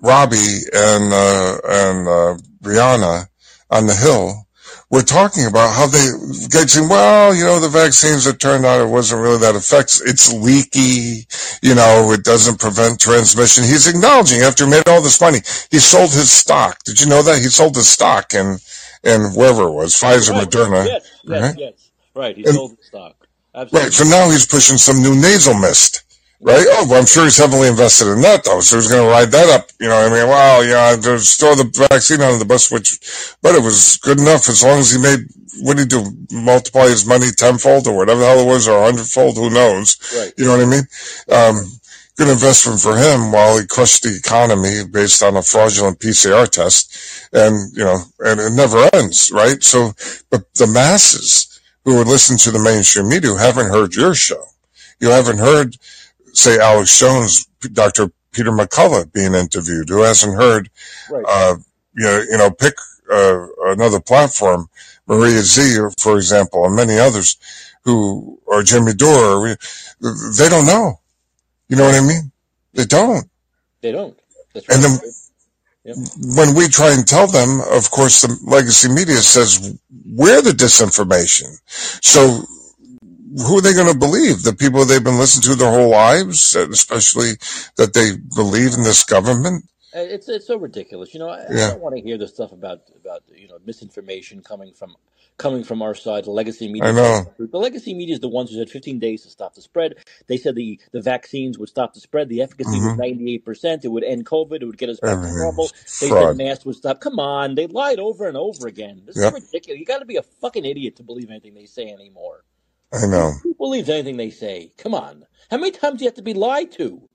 Robbie and, uh, and, uh, Briahna on the hill we're talking about how they get saying, well, you know, the vaccines, it turned out it wasn't really that effective. It's leaky. You know, it doesn't prevent transmission. He's acknowledging after he made all this money, he sold his stock. Did you know that? He sold his stock and and wherever it was, Pfizer, Right. Moderna. Yes. Yes. Right? Yes. Right. He And, sold his stock. right. So now he's pushing some new nasal mist. Right. Oh, I'm sure he's heavily invested in that though. So he's going to ride that up. You know, what I mean, well, yeah, just throw the vaccine under the bus, which, but it was good enough as long as he made, what did he do? Multiply his money tenfold or whatever the hell it was or a hundredfold, who knows? Right. You know what I mean? Um, good investment for him while he crushed the economy based on a fraudulent PCR test. And, you know, and it never ends, right? So, but the masses who would listen to the mainstream media who haven't heard your show, you haven't heard say Alex Jones, Dr. Peter McCullough being interviewed, who hasn't heard, Right. uh, you know, you know, pick uh, another platform, Maria Z, for example, and many others who or Jimmy Dore, they don't know. You know what I mean? They don't. They don't. That's And then when we try and tell them, of course, the legacy media says we're the disinformation. So who are they going to believe? The people they've been listening to their whole lives, especially that they believe in this government? Uh, It's it's so ridiculous. You know, I, I don't want to hear the stuff about about you know misinformation coming from coming from our side. The legacy media telling know. the legacy media is the ones who said 15 days to stop the spread. They said the the vaccines would stop the spread. The efficacy was hmm 98 percent. It would end COVID. It would get us back to normal. They said masks would stop. Come on, they lied over and over again. This is ridiculous. You got to be a fucking idiot to believe anything they say anymore. I know. Who believes anything they say? Come on. How many times do you have to be lied to?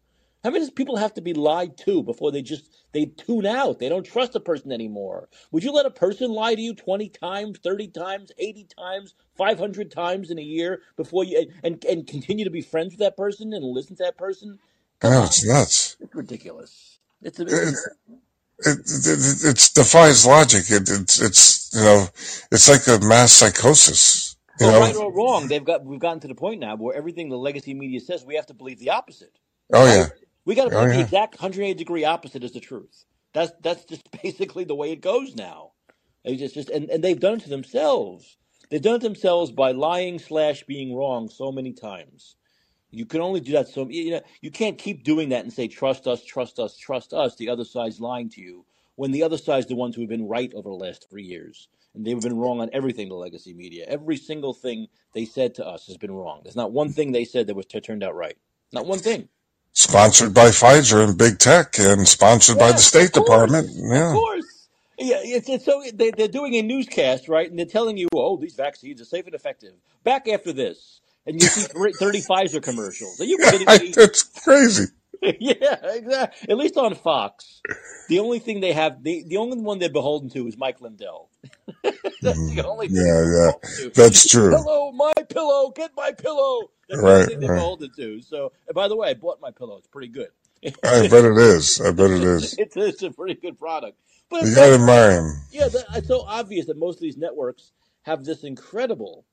How many people have to be lied to before they just they tune out? They don't trust a person anymore. Would you let a person lie to you 20 times, 30 times, 80 times, 500 times in a year before you and and continue to be friends with that person and listen to that person? I Come know on. it's nuts. It's ridiculous. It's a, It, it's it, it, it defies logic. It, it's, it's, you know, it's like a mass psychosis, you well, know? right or wrong, they've got we've gotten to the point now where everything the legacy media says we have to believe the opposite. Oh yeah. We got to Oh believe the yeah. exact 180 degree opposite is the truth. That's that's just basically the way it goes now. It's just, just and, and they've done it to themselves. They've done it themselves by lying slash being wrong so many times. You can only do that so you know you can't keep doing that and say trust us, trust us, trust us. The other side's lying to you when the other side's the ones who have been right over the last three years and they've been wrong on everything. The legacy media, every single thing they said to us has been wrong. There's not one thing they said that was turned out right. Not one thing. Sponsored by Pfizer and big tech and sponsored by the State Department. course, of course. Yeah, it's, it's so they, they're doing a newscast, right? And they're telling you, oh, these vaccines are safe and effective. Back after this, and you see thir- 30 Pfizer commercials. Are you kidding me? it's crazy. yeah, exactly. At least on Fox, the only thing they have, the, the only one they're beholden to is Mike Lindell. That's the Mhm. only thing Yeah, yeah. That's true. Pillow, my pillow, get my pillow. That's the Right, thing they're right. beholden to. So, and by the way, I bought my pillow. It's pretty good. I bet it is. I bet it is. it's, it's a pretty good product. But You got so, admire him. yeah, it's so obvious that most of these networks have this incredible,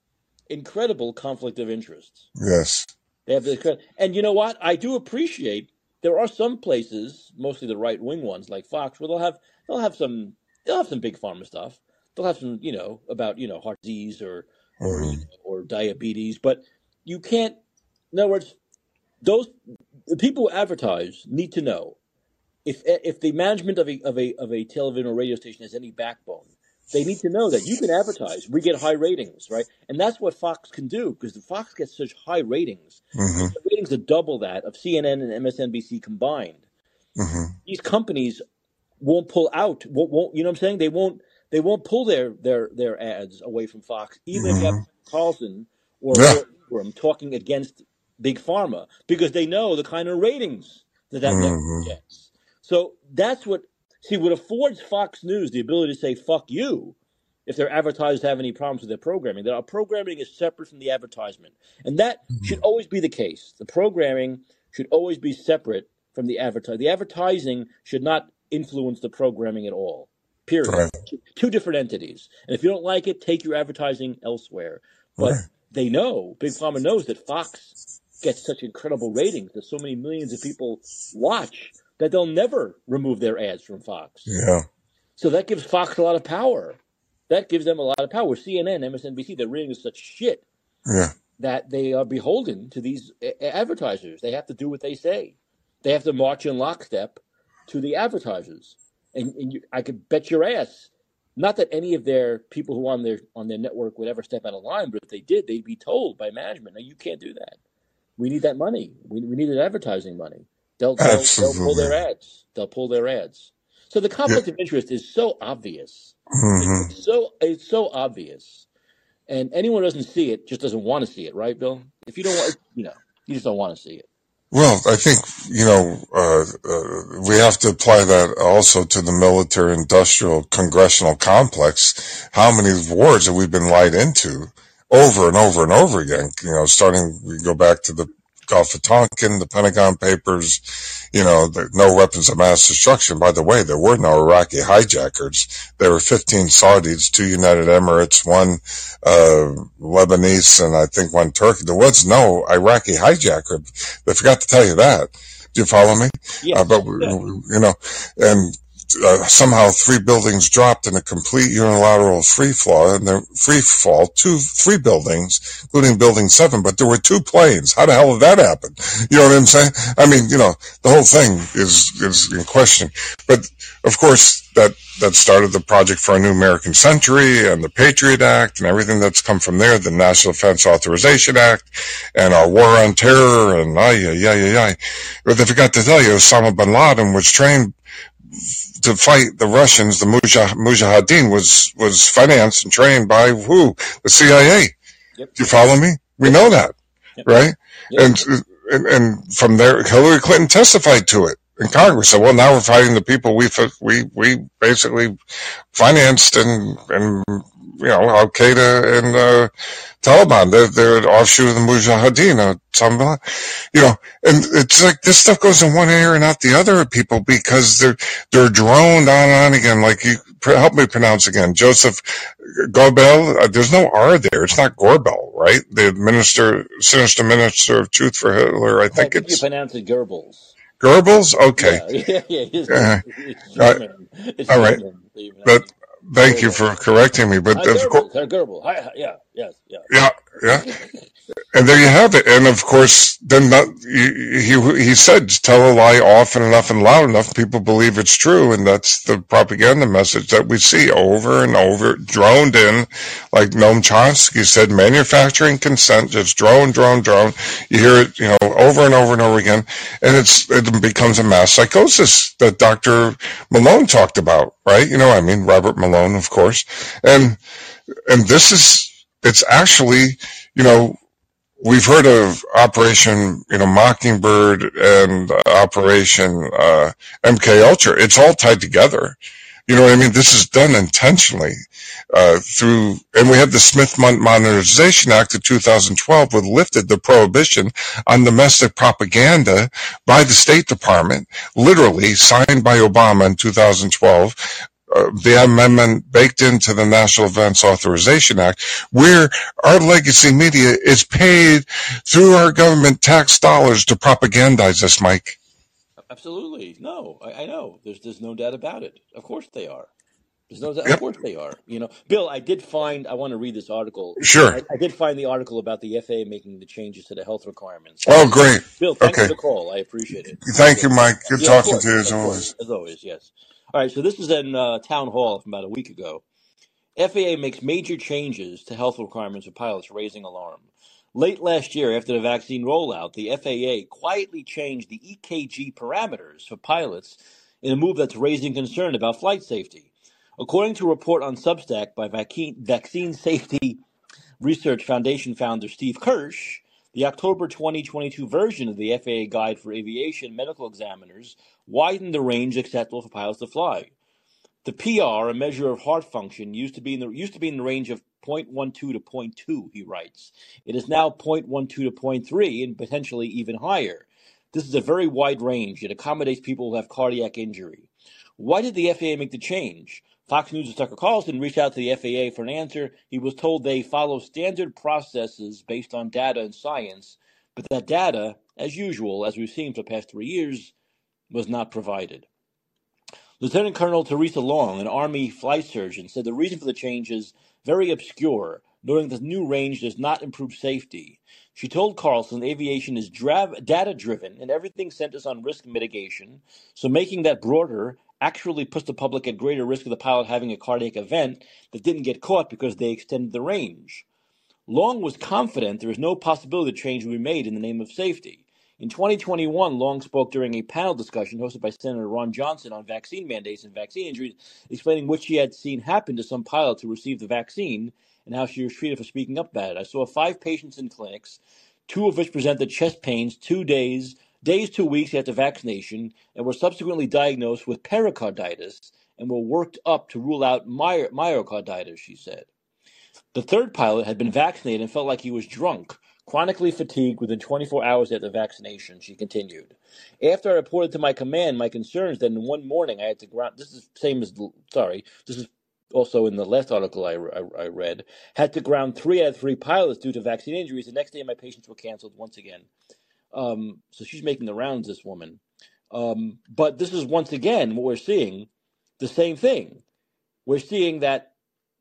incredible conflict of interests. Yes. They have this, and you know what? I do appreciate there are some places, mostly the right wing ones like Fox, where they'll have they'll have some they'll have some big pharma stuff. They'll have some, you know, about you know heart disease or or hmm or diabetes, but you can't. In other words, those the people who advertise need to know if if the management of a of a of a television or radio station has any backbone, they need to know that you can advertise. We get high ratings, right? And that's what Fox can do because the Fox gets such high ratings. hmm The ratings are double that of CNN and MSNBC combined. hmm These companies won't pull out. Won't, won't you know what I'm saying? They won't. They won't pull their their their ads away from Fox, even if you have hmm Carlson or Yeah. Laura talking against big pharma, because they know the kind of ratings that that network hmm gets. So that's what see what affords Fox News the ability to say "fuck you" if their advertisers have any problems with their programming. That our programming is separate from the advertisement, and that should always be the case. The programming should always be separate from the advertising. The advertising should not influence the programming at all. Period. Right. Two two different entities. And if you don't like it, take your advertising elsewhere. But Right. they know, Big Pharma knows that Fox gets such incredible ratings that so many millions of people watch that they'll never remove their ads from Fox. Yeah. So that gives Fox a lot of power. That gives them a lot of power. CNN, MSNBC, their ratings are such shit Yeah. that they are beholden to these a- advertisers. They have to do what they say. They have to march in lockstep to the advertisers. And, and you, I could bet your ass, not that any of their people who on their on their network would ever step out of line, but if they did, they'd be told by management, "No, you can't do that. We need that money. We, we need that advertising money. They'll they'll, they'll pull their ads. They'll pull their ads. So the Yeah. conflict of interest is so obvious. hmm It's so it's so obvious, and anyone who doesn't see it just doesn't want to see it, right, Bill? If you don't want, you know, you just don't want to see it. Well, I think, you know, uh, uh, we have to apply that also to the military industrial congressional complex. How many wars have we been lied into over and over and over again? You know, starting, we go back to the Gulf of Tonkin, the Pentagon Papers, you know, the, no weapons of mass destruction. By the way, there were no Iraqi hijackers. There were 15 Saudis, two United Emirates, one uh, Lebanese, and I think one Turkey. There was no Iraqi hijacker. They forgot to tell you that. Do you follow me? Uh, but, yeah, you know, and uh, somehow three buildings dropped in a complete unilateral free fall, and the free fall, two, three buildings, including building seven, but there were two planes. How the hell did that happen? You know what I'm saying? I mean, you know, the whole thing is, is in question. But of course, that, that started the project for a new American century and the Patriot Act and everything that's come from there, the National Defense Authorization Act and our war on terror and yeah yeah ay, ay. But they forgot to tell you, Osama bin Laden was trained to fight the Russians, the Mujah- Mujahideen was, was financed and trained by who? The CIA. yep, Do you follow me? We know that, yep, right? yep. And, and, and from there, Hillary Clinton testified to it in Congress. Said, well, now we're fighting the people we, we, we basically financed and, and, you know, Al Qaeda and, uh, Taliban. They're, they're an offshoot of the Mujahideen, Or something you know, and it's like this stuff goes in one ear and out the other of people because they're, they're droned on and on again. Like you, help me pronounce again, Joseph Gorbel. Uh, there's no R there. It's not Gorbel, right? The minister, sinister minister of truth for Hitler. I I think you it's pronounce it Goebbels. Goebbels. Okay. Yeah, yeah, yeah. It's, Uh, it's uh, German. It's all right. But. Thank you for correcting me. But of course, Goebbels. Hi, Goebbels. Hi, hi, yeah, yes, yeah. yeah, yeah. And there you have it. And of course, then that, he, he said, tell a lie often enough and loud enough, people believe it's true. And that's the propaganda message that we see over and over, droned in, like Noam Chomsky said, manufacturing consent, just drone, drone, drone. You hear it, you know, over and over and over again. And it's, it becomes a mass psychosis that Dr. Malone talked about, right? You know, I mean, Robert Malone, of course. And, and this is, it's actually, you know, we've heard of Operation, you know, Mockingbird and Operation uh, MK Ultra. It's all tied together. You know what I mean? This is done intentionally uh, through, and we have the Smith Modernization Act of 2012, which lifted the prohibition on domestic propaganda by the State Department, literally signed by Obama in 2012. Uh, the amendment baked into the National Defense Authorization Act, where our legacy media is paid through our government tax dollars to propagandize us, Mike. Absolutely. No, I, I know. There's there's no doubt about it. Of course they are. There's no doubt. Of course they are. You know, Bill, I did find. I want to read this article. sure. I, I did find the article about the FAA making the changes to the health requirements. Oh, great. Bill, thanks for Okay. the call. I appreciate it. Thank you, Mike. Good Yeah, talking to you as always. course, as always. Yes. All right. So this is in uh, town hall from about a week ago. FAA makes major changes to health requirements for pilots, raising alarm. Late last year, after the vaccine rollout, the FAA quietly changed the EKG parameters for pilots in a move that's raising concern about flight safety. According to a report on Substack by Vaccine, Vaccine Safety Research Foundation founder Steve Kirsch, the October 2022 version of the FAA Guide for Aviation Medical Examiners widened the range acceptable for pilots to fly. The PR, a measure of heart function, used to be in the used to be in the range of 0.12 to 0.2, he writes. It is now 0.12 to 0.3 and potentially even higher. This is a very wide range. It accommodates people who have cardiac injury. Why did the FAA make the change? Fox News' Tucker Carlson reached out to the FAA for an answer. He was told they follow standard processes based on data and science, but that data, as usual, as we've seen for the past three years, was not provided. Lieutenant Colonel Theresa Long, an Army flight surgeon, said the reason for the change is very obscure, noting the new range does not improve safety. She told Carlson aviation is data driven and everything centers on risk mitigation, so making that broader actually puts the public at greater risk of the pilot having a cardiac event that didn't get caught because they extended the range. Long was confident there is no possibility the change will be made in the name of safety. In 2021, Long spoke during a panel discussion hosted by Senator Ron Johnson on vaccine mandates and vaccine injuries, explaining what she had seen happen to some pilots who received the vaccine and how she was treated for speaking up about it. I saw five patients in clinics, two of which presented chest pains two days, days to weeks after vaccination, and were subsequently diagnosed with pericarditis and were worked up to rule out my- myocarditis, she said. The third pilot had been vaccinated and felt like he was drunk, chronically fatigued within 24 hours after vaccination, she continued. After I reported to my command my concerns, then one morning I had to ground. This is same as sorry. This is also in the last article I, I, I read. Had to ground three out of three pilots due to vaccine injuries. The next day, my patients were canceled once again. Um, so she's making the rounds. This woman. Um, but this is once again what we're seeing. The same thing. We're seeing that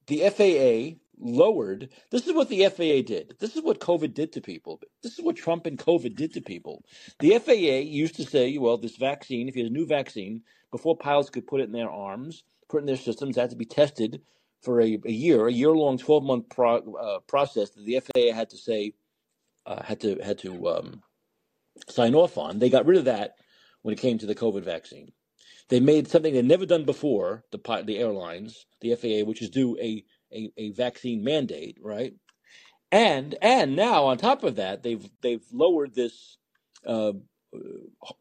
the FAA lowered. This is what the FAA did. This is what COVID did to people. This is what Trump and COVID did to people. The FAA used to say, well, this vaccine, if you had a new vaccine, before pilots could put it in their arms, put it in their systems, it had to be tested for a, a year, a year long, 12 month pro, uh, process that the FAA had to say, uh, had to, had to um, sign off on. They got rid of that when it came to the COVID vaccine. They made something they'd never done before, the, the airlines, the FAA, which is do a a, a vaccine mandate, right? And and now on top of that, they've they've lowered this uh,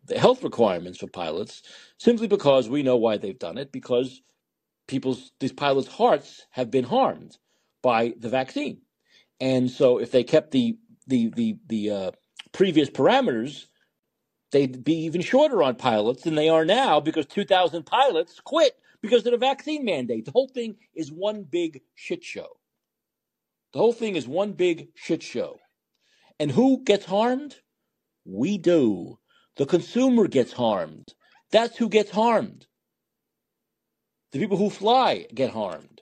the health requirements for pilots simply because we know why they've done it because people's these pilots' hearts have been harmed by the vaccine, and so if they kept the the the the uh, previous parameters, they'd be even shorter on pilots than they are now because 2,000 pilots quit because of the vaccine mandate. The whole thing is one big shit show. The whole thing is one big shit show. And who gets harmed? We do. The consumer gets harmed. That's who gets harmed. The people who fly get harmed.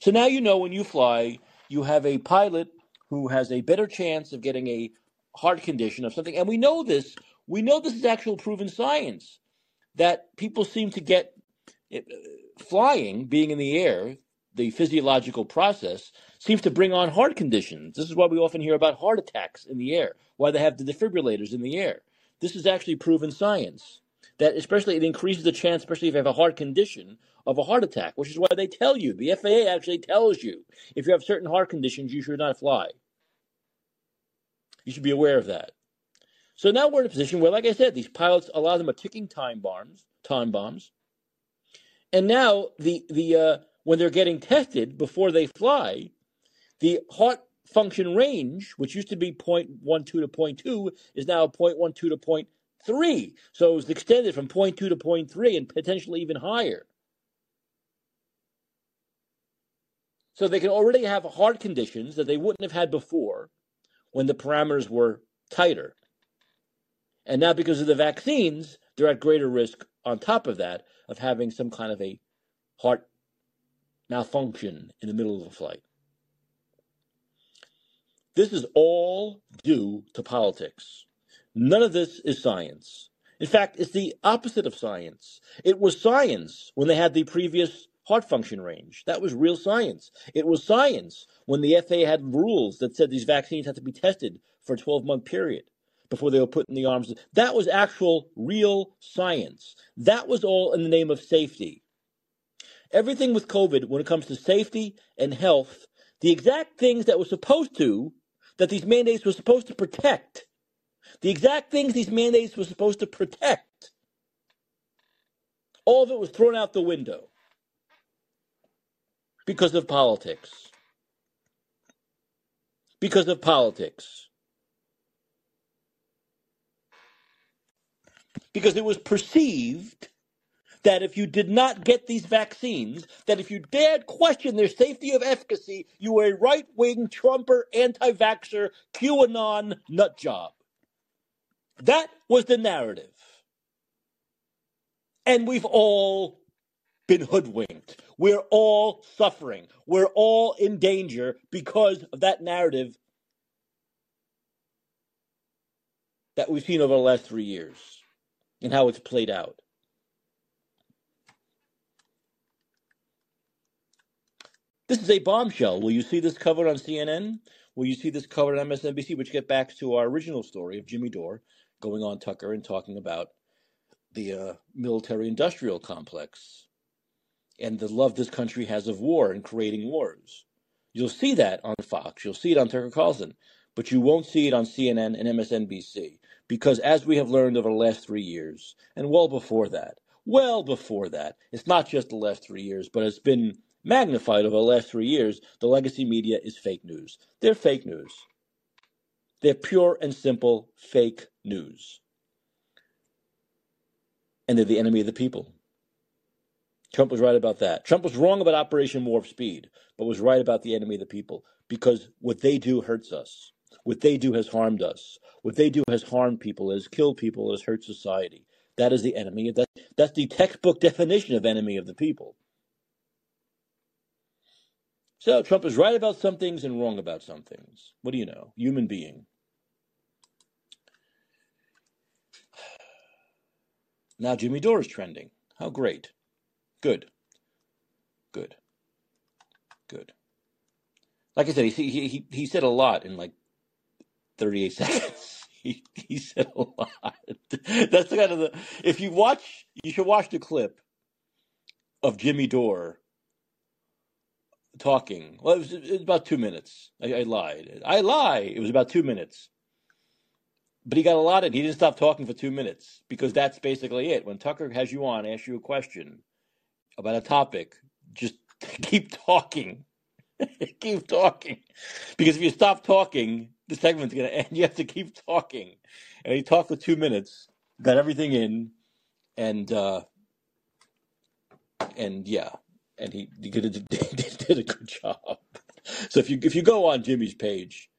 So now you know when you fly, you have a pilot who has a better chance of getting a heart condition of something. And we know this. We know this is actual proven science that people seem to get it, flying, being in the air, the physiological process seems to bring on heart conditions. This is why we often hear about heart attacks in the air, why they have the defibrillators in the air. This is actually proven science that especially it increases the chance, especially if you have a heart condition, of a heart attack, which is why they tell you. The FAA actually tells you if you have certain heart conditions, you should not fly. You should be aware of that. So now we're in a position where, like I said, these pilots, a lot of them are ticking time bombs, time bombs, And now the the uh, when they're getting tested before they fly, the heart function range, which used to be 0.12 to 0.2, is now 0.12 to 0.3. So it was extended from 0.2 to 0.3 and potentially even higher. So they can already have heart conditions that they wouldn't have had before when the parameters were tighter. And now, because of the vaccines, they're at greater risk on top of that of having some kind of a heart malfunction in the middle of a flight. This is all due to politics. None of this is science. In fact, it's the opposite of science. It was science when they had the previous heart function range. That was real science. It was science when the FAA had rules that said these vaccines had to be tested for a 12 month period before they were put in the arms. That was actual real science. That was all in the name of safety. Everything with COVID, when it comes to safety and health, the exact things that were supposed to, that these mandates were supposed to protect, the exact things these mandates were supposed to protect, all of it was thrown out the window because of politics. Because of politics. Because it was perceived that if you did not get these vaccines, that if you dared question their safety of efficacy, you were a right wing Trumper, anti vaxxer, QAnon nut job. That was the narrative. And we've all been hoodwinked. We're all suffering. We're all in danger because of that narrative that we've seen over the last three years and how it's played out. This is a bombshell. Will you see this covered on CNN? Will you see this covered on MSNBC? Which get back to our original story of Jimmy Dore going on Tucker and talking about the uh, military industrial complex and the love this country has of war and creating wars. You'll see that on Fox. You'll see it on Tucker Carlson, but you won't see it on CNN and MSNBC because, as we have learned over the last three years, and well before that, well before that, it's not just the last three years, but it's been magnified over the last three years. The legacy media is fake news. They're fake news. They're pure and simple fake news. And they're the enemy of the people. Trump was right about that. Trump was wrong about Operation Warp Speed, but was right about the enemy of the people because what they do hurts us. What they do has harmed us. What they do has harmed people, has killed people, has hurt society. That is the enemy. That, that's the textbook definition of enemy of the people. So Trump is right about some things and wrong about some things. What do you know? Human being. Now Jimmy Dore is trending. How great. Good. Good. Good. Like I said, he he he said a lot in like 38 seconds. he he said a lot. That's kind of the if you watch you should watch the clip of Jimmy Dore talking. Well, it was, it was about two minutes. I, I, lied. I lie. It was about two minutes. But he got a lot of. He didn't stop talking for two minutes because that's basically it. When Tucker has you on, asks you a question, about a topic, just keep talking. keep talking. Because if you stop talking, the segment's going to end. You have to keep talking. And he talked for two minutes, got everything in, and, uh, and yeah, and he, he did, a, did a good job. So if you if you go on Jimmy's page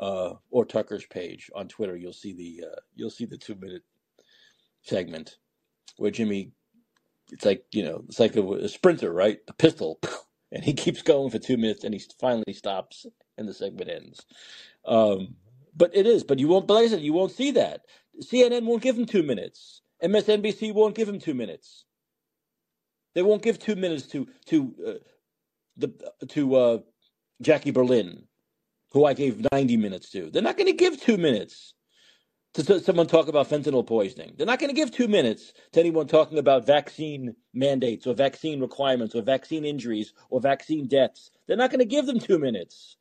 uh, or Tucker's page on Twitter, you'll see the uh, you'll see the two minute segment where Jimmy it's like you know it's like a, a sprinter right a pistol and he keeps going for two minutes and he finally stops and the segment ends um, but it is but you won't but like i said you won't see that cnn won't give him two minutes msnbc won't give him two minutes they won't give two minutes to to uh, the to uh, jackie berlin who i gave 90 minutes to they're not going to give two minutes to someone talk about fentanyl poisoning. They're not going to give two minutes to anyone talking about vaccine mandates or vaccine requirements or vaccine injuries or vaccine deaths. They're not going to give them two minutes.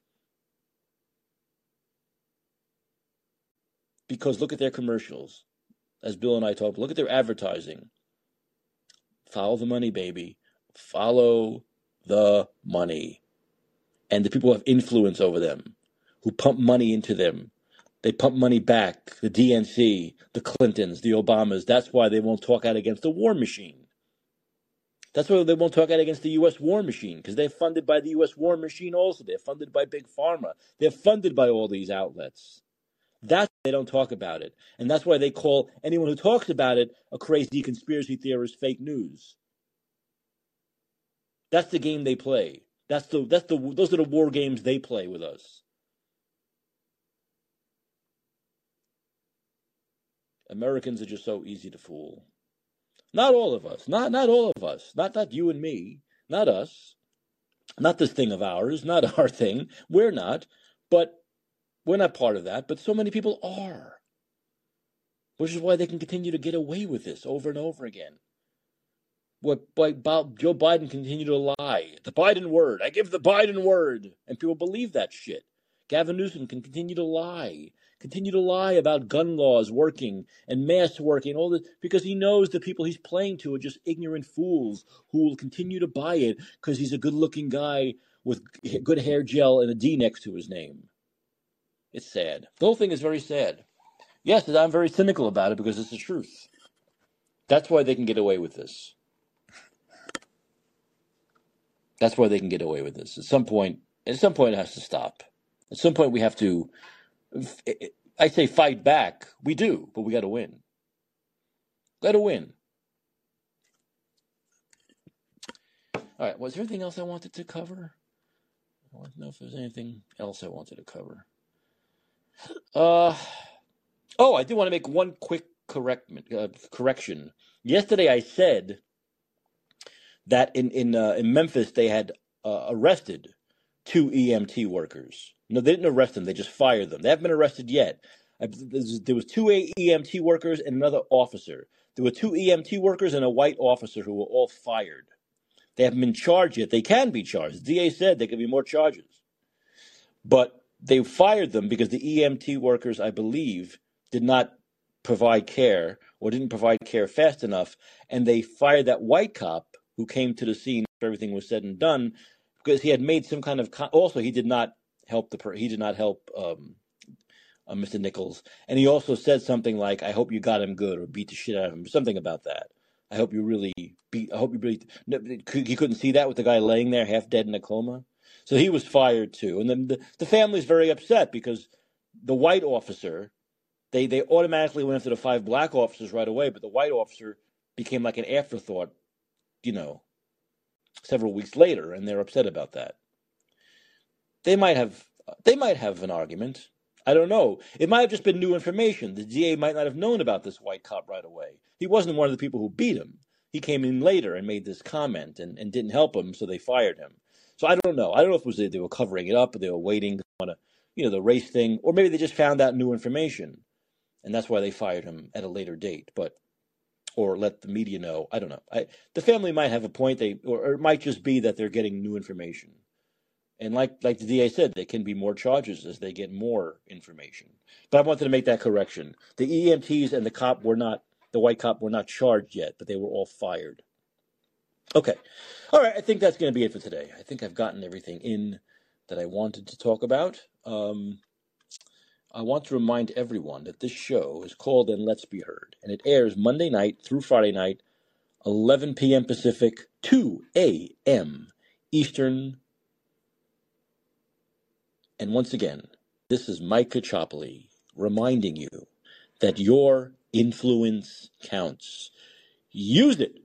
Because look at their commercials, as Bill and I talked, look at their advertising. Follow the money, baby. Follow the money. And the people who have influence over them, who pump money into them. They pump money back. The DNC, the Clintons, the Obamas. That's why they won't talk out against the war machine. That's why they won't talk out against the U.S. war machine, because they're funded by the U.S. war machine also. They're funded by Big Pharma. They're funded by all these outlets. That's why they don't talk about it. And that's why they call anyone who talks about it a crazy conspiracy theorist fake news. That's the game they play. That's the that's the those are the war games they play with us. Americans are just so easy to fool. Not all of us. Not not all of us. Not not you and me. Not us. Not this thing of ours. Not our thing. We're not. But we're not part of that. But so many people are. Which is why they can continue to get away with this over and over again. What Joe Biden continue to lie? The Biden word. I give the Biden word. And people believe that shit. Gavin Newsom can continue to lie continue to lie about gun laws working and masks working, all this, because he knows the people he's playing to are just ignorant fools who will continue to buy it because he's a good looking guy with good hair gel and a D next to his name. It's sad. The whole thing is very sad. Yes, I'm very cynical about it because it's the truth. That's why they can get away with this. That's why they can get away with this. At some point, at some point, it has to stop. At some point, we have to I say fight back. We do, but we got to win. Got to win. All right. Was there anything else I wanted to cover? I to know if there's anything else I wanted to cover. Uh, oh, I do want to make one quick uh, correction. Yesterday, I said that in in uh, in Memphis they had uh, arrested two EMT workers. No, they didn't arrest them. They just fired them. They haven't been arrested yet. There was two EMT workers and another officer. There were two EMT workers and a white officer who were all fired. They haven't been charged yet. They can be charged. The DA said there could be more charges. But they fired them because the EMT workers, I believe, did not provide care or didn't provide care fast enough. And they fired that white cop who came to the scene after everything was said and done because he had made some kind of. Con- also, he did not help the. Per- he did not help um, uh, Mr. Nichols, and he also said something like, "I hope you got him good," or beat the shit out of him, something about that. I hope you really beat. I hope you really. No, he couldn't see that with the guy laying there half dead in a coma, so he was fired too. And then the the family's very upset because the white officer, they they automatically went after the five black officers right away, but the white officer became like an afterthought, you know, several weeks later, and they're upset about that. They might have they might have an argument. I don't know. It might have just been new information. The DA might not have known about this white cop right away. He wasn't one of the people who beat him. He came in later and made this comment and, and didn't help him, so they fired him. So I don't know. I don't know if it was they were covering it up or they were waiting on a, you know, the race thing, or maybe they just found out new information, and that's why they fired him at a later date. But or let the media know. I don't know. I, the family might have a point. They or, or it might just be that they're getting new information. And like like the DA said, there can be more charges as they get more information. But I wanted to make that correction. The EMTs and the cop were not the white cop were not charged yet, but they were all fired. Okay. All right, I think that's going to be it for today. I think I've gotten everything in that I wanted to talk about. Um, I want to remind everyone that this show is called And Let's Be Heard, and it airs Monday night through Friday night, 11 p.m. Pacific, 2 a.m. Eastern and once again, this is Mike Caccioppoli reminding you that your influence counts. Use it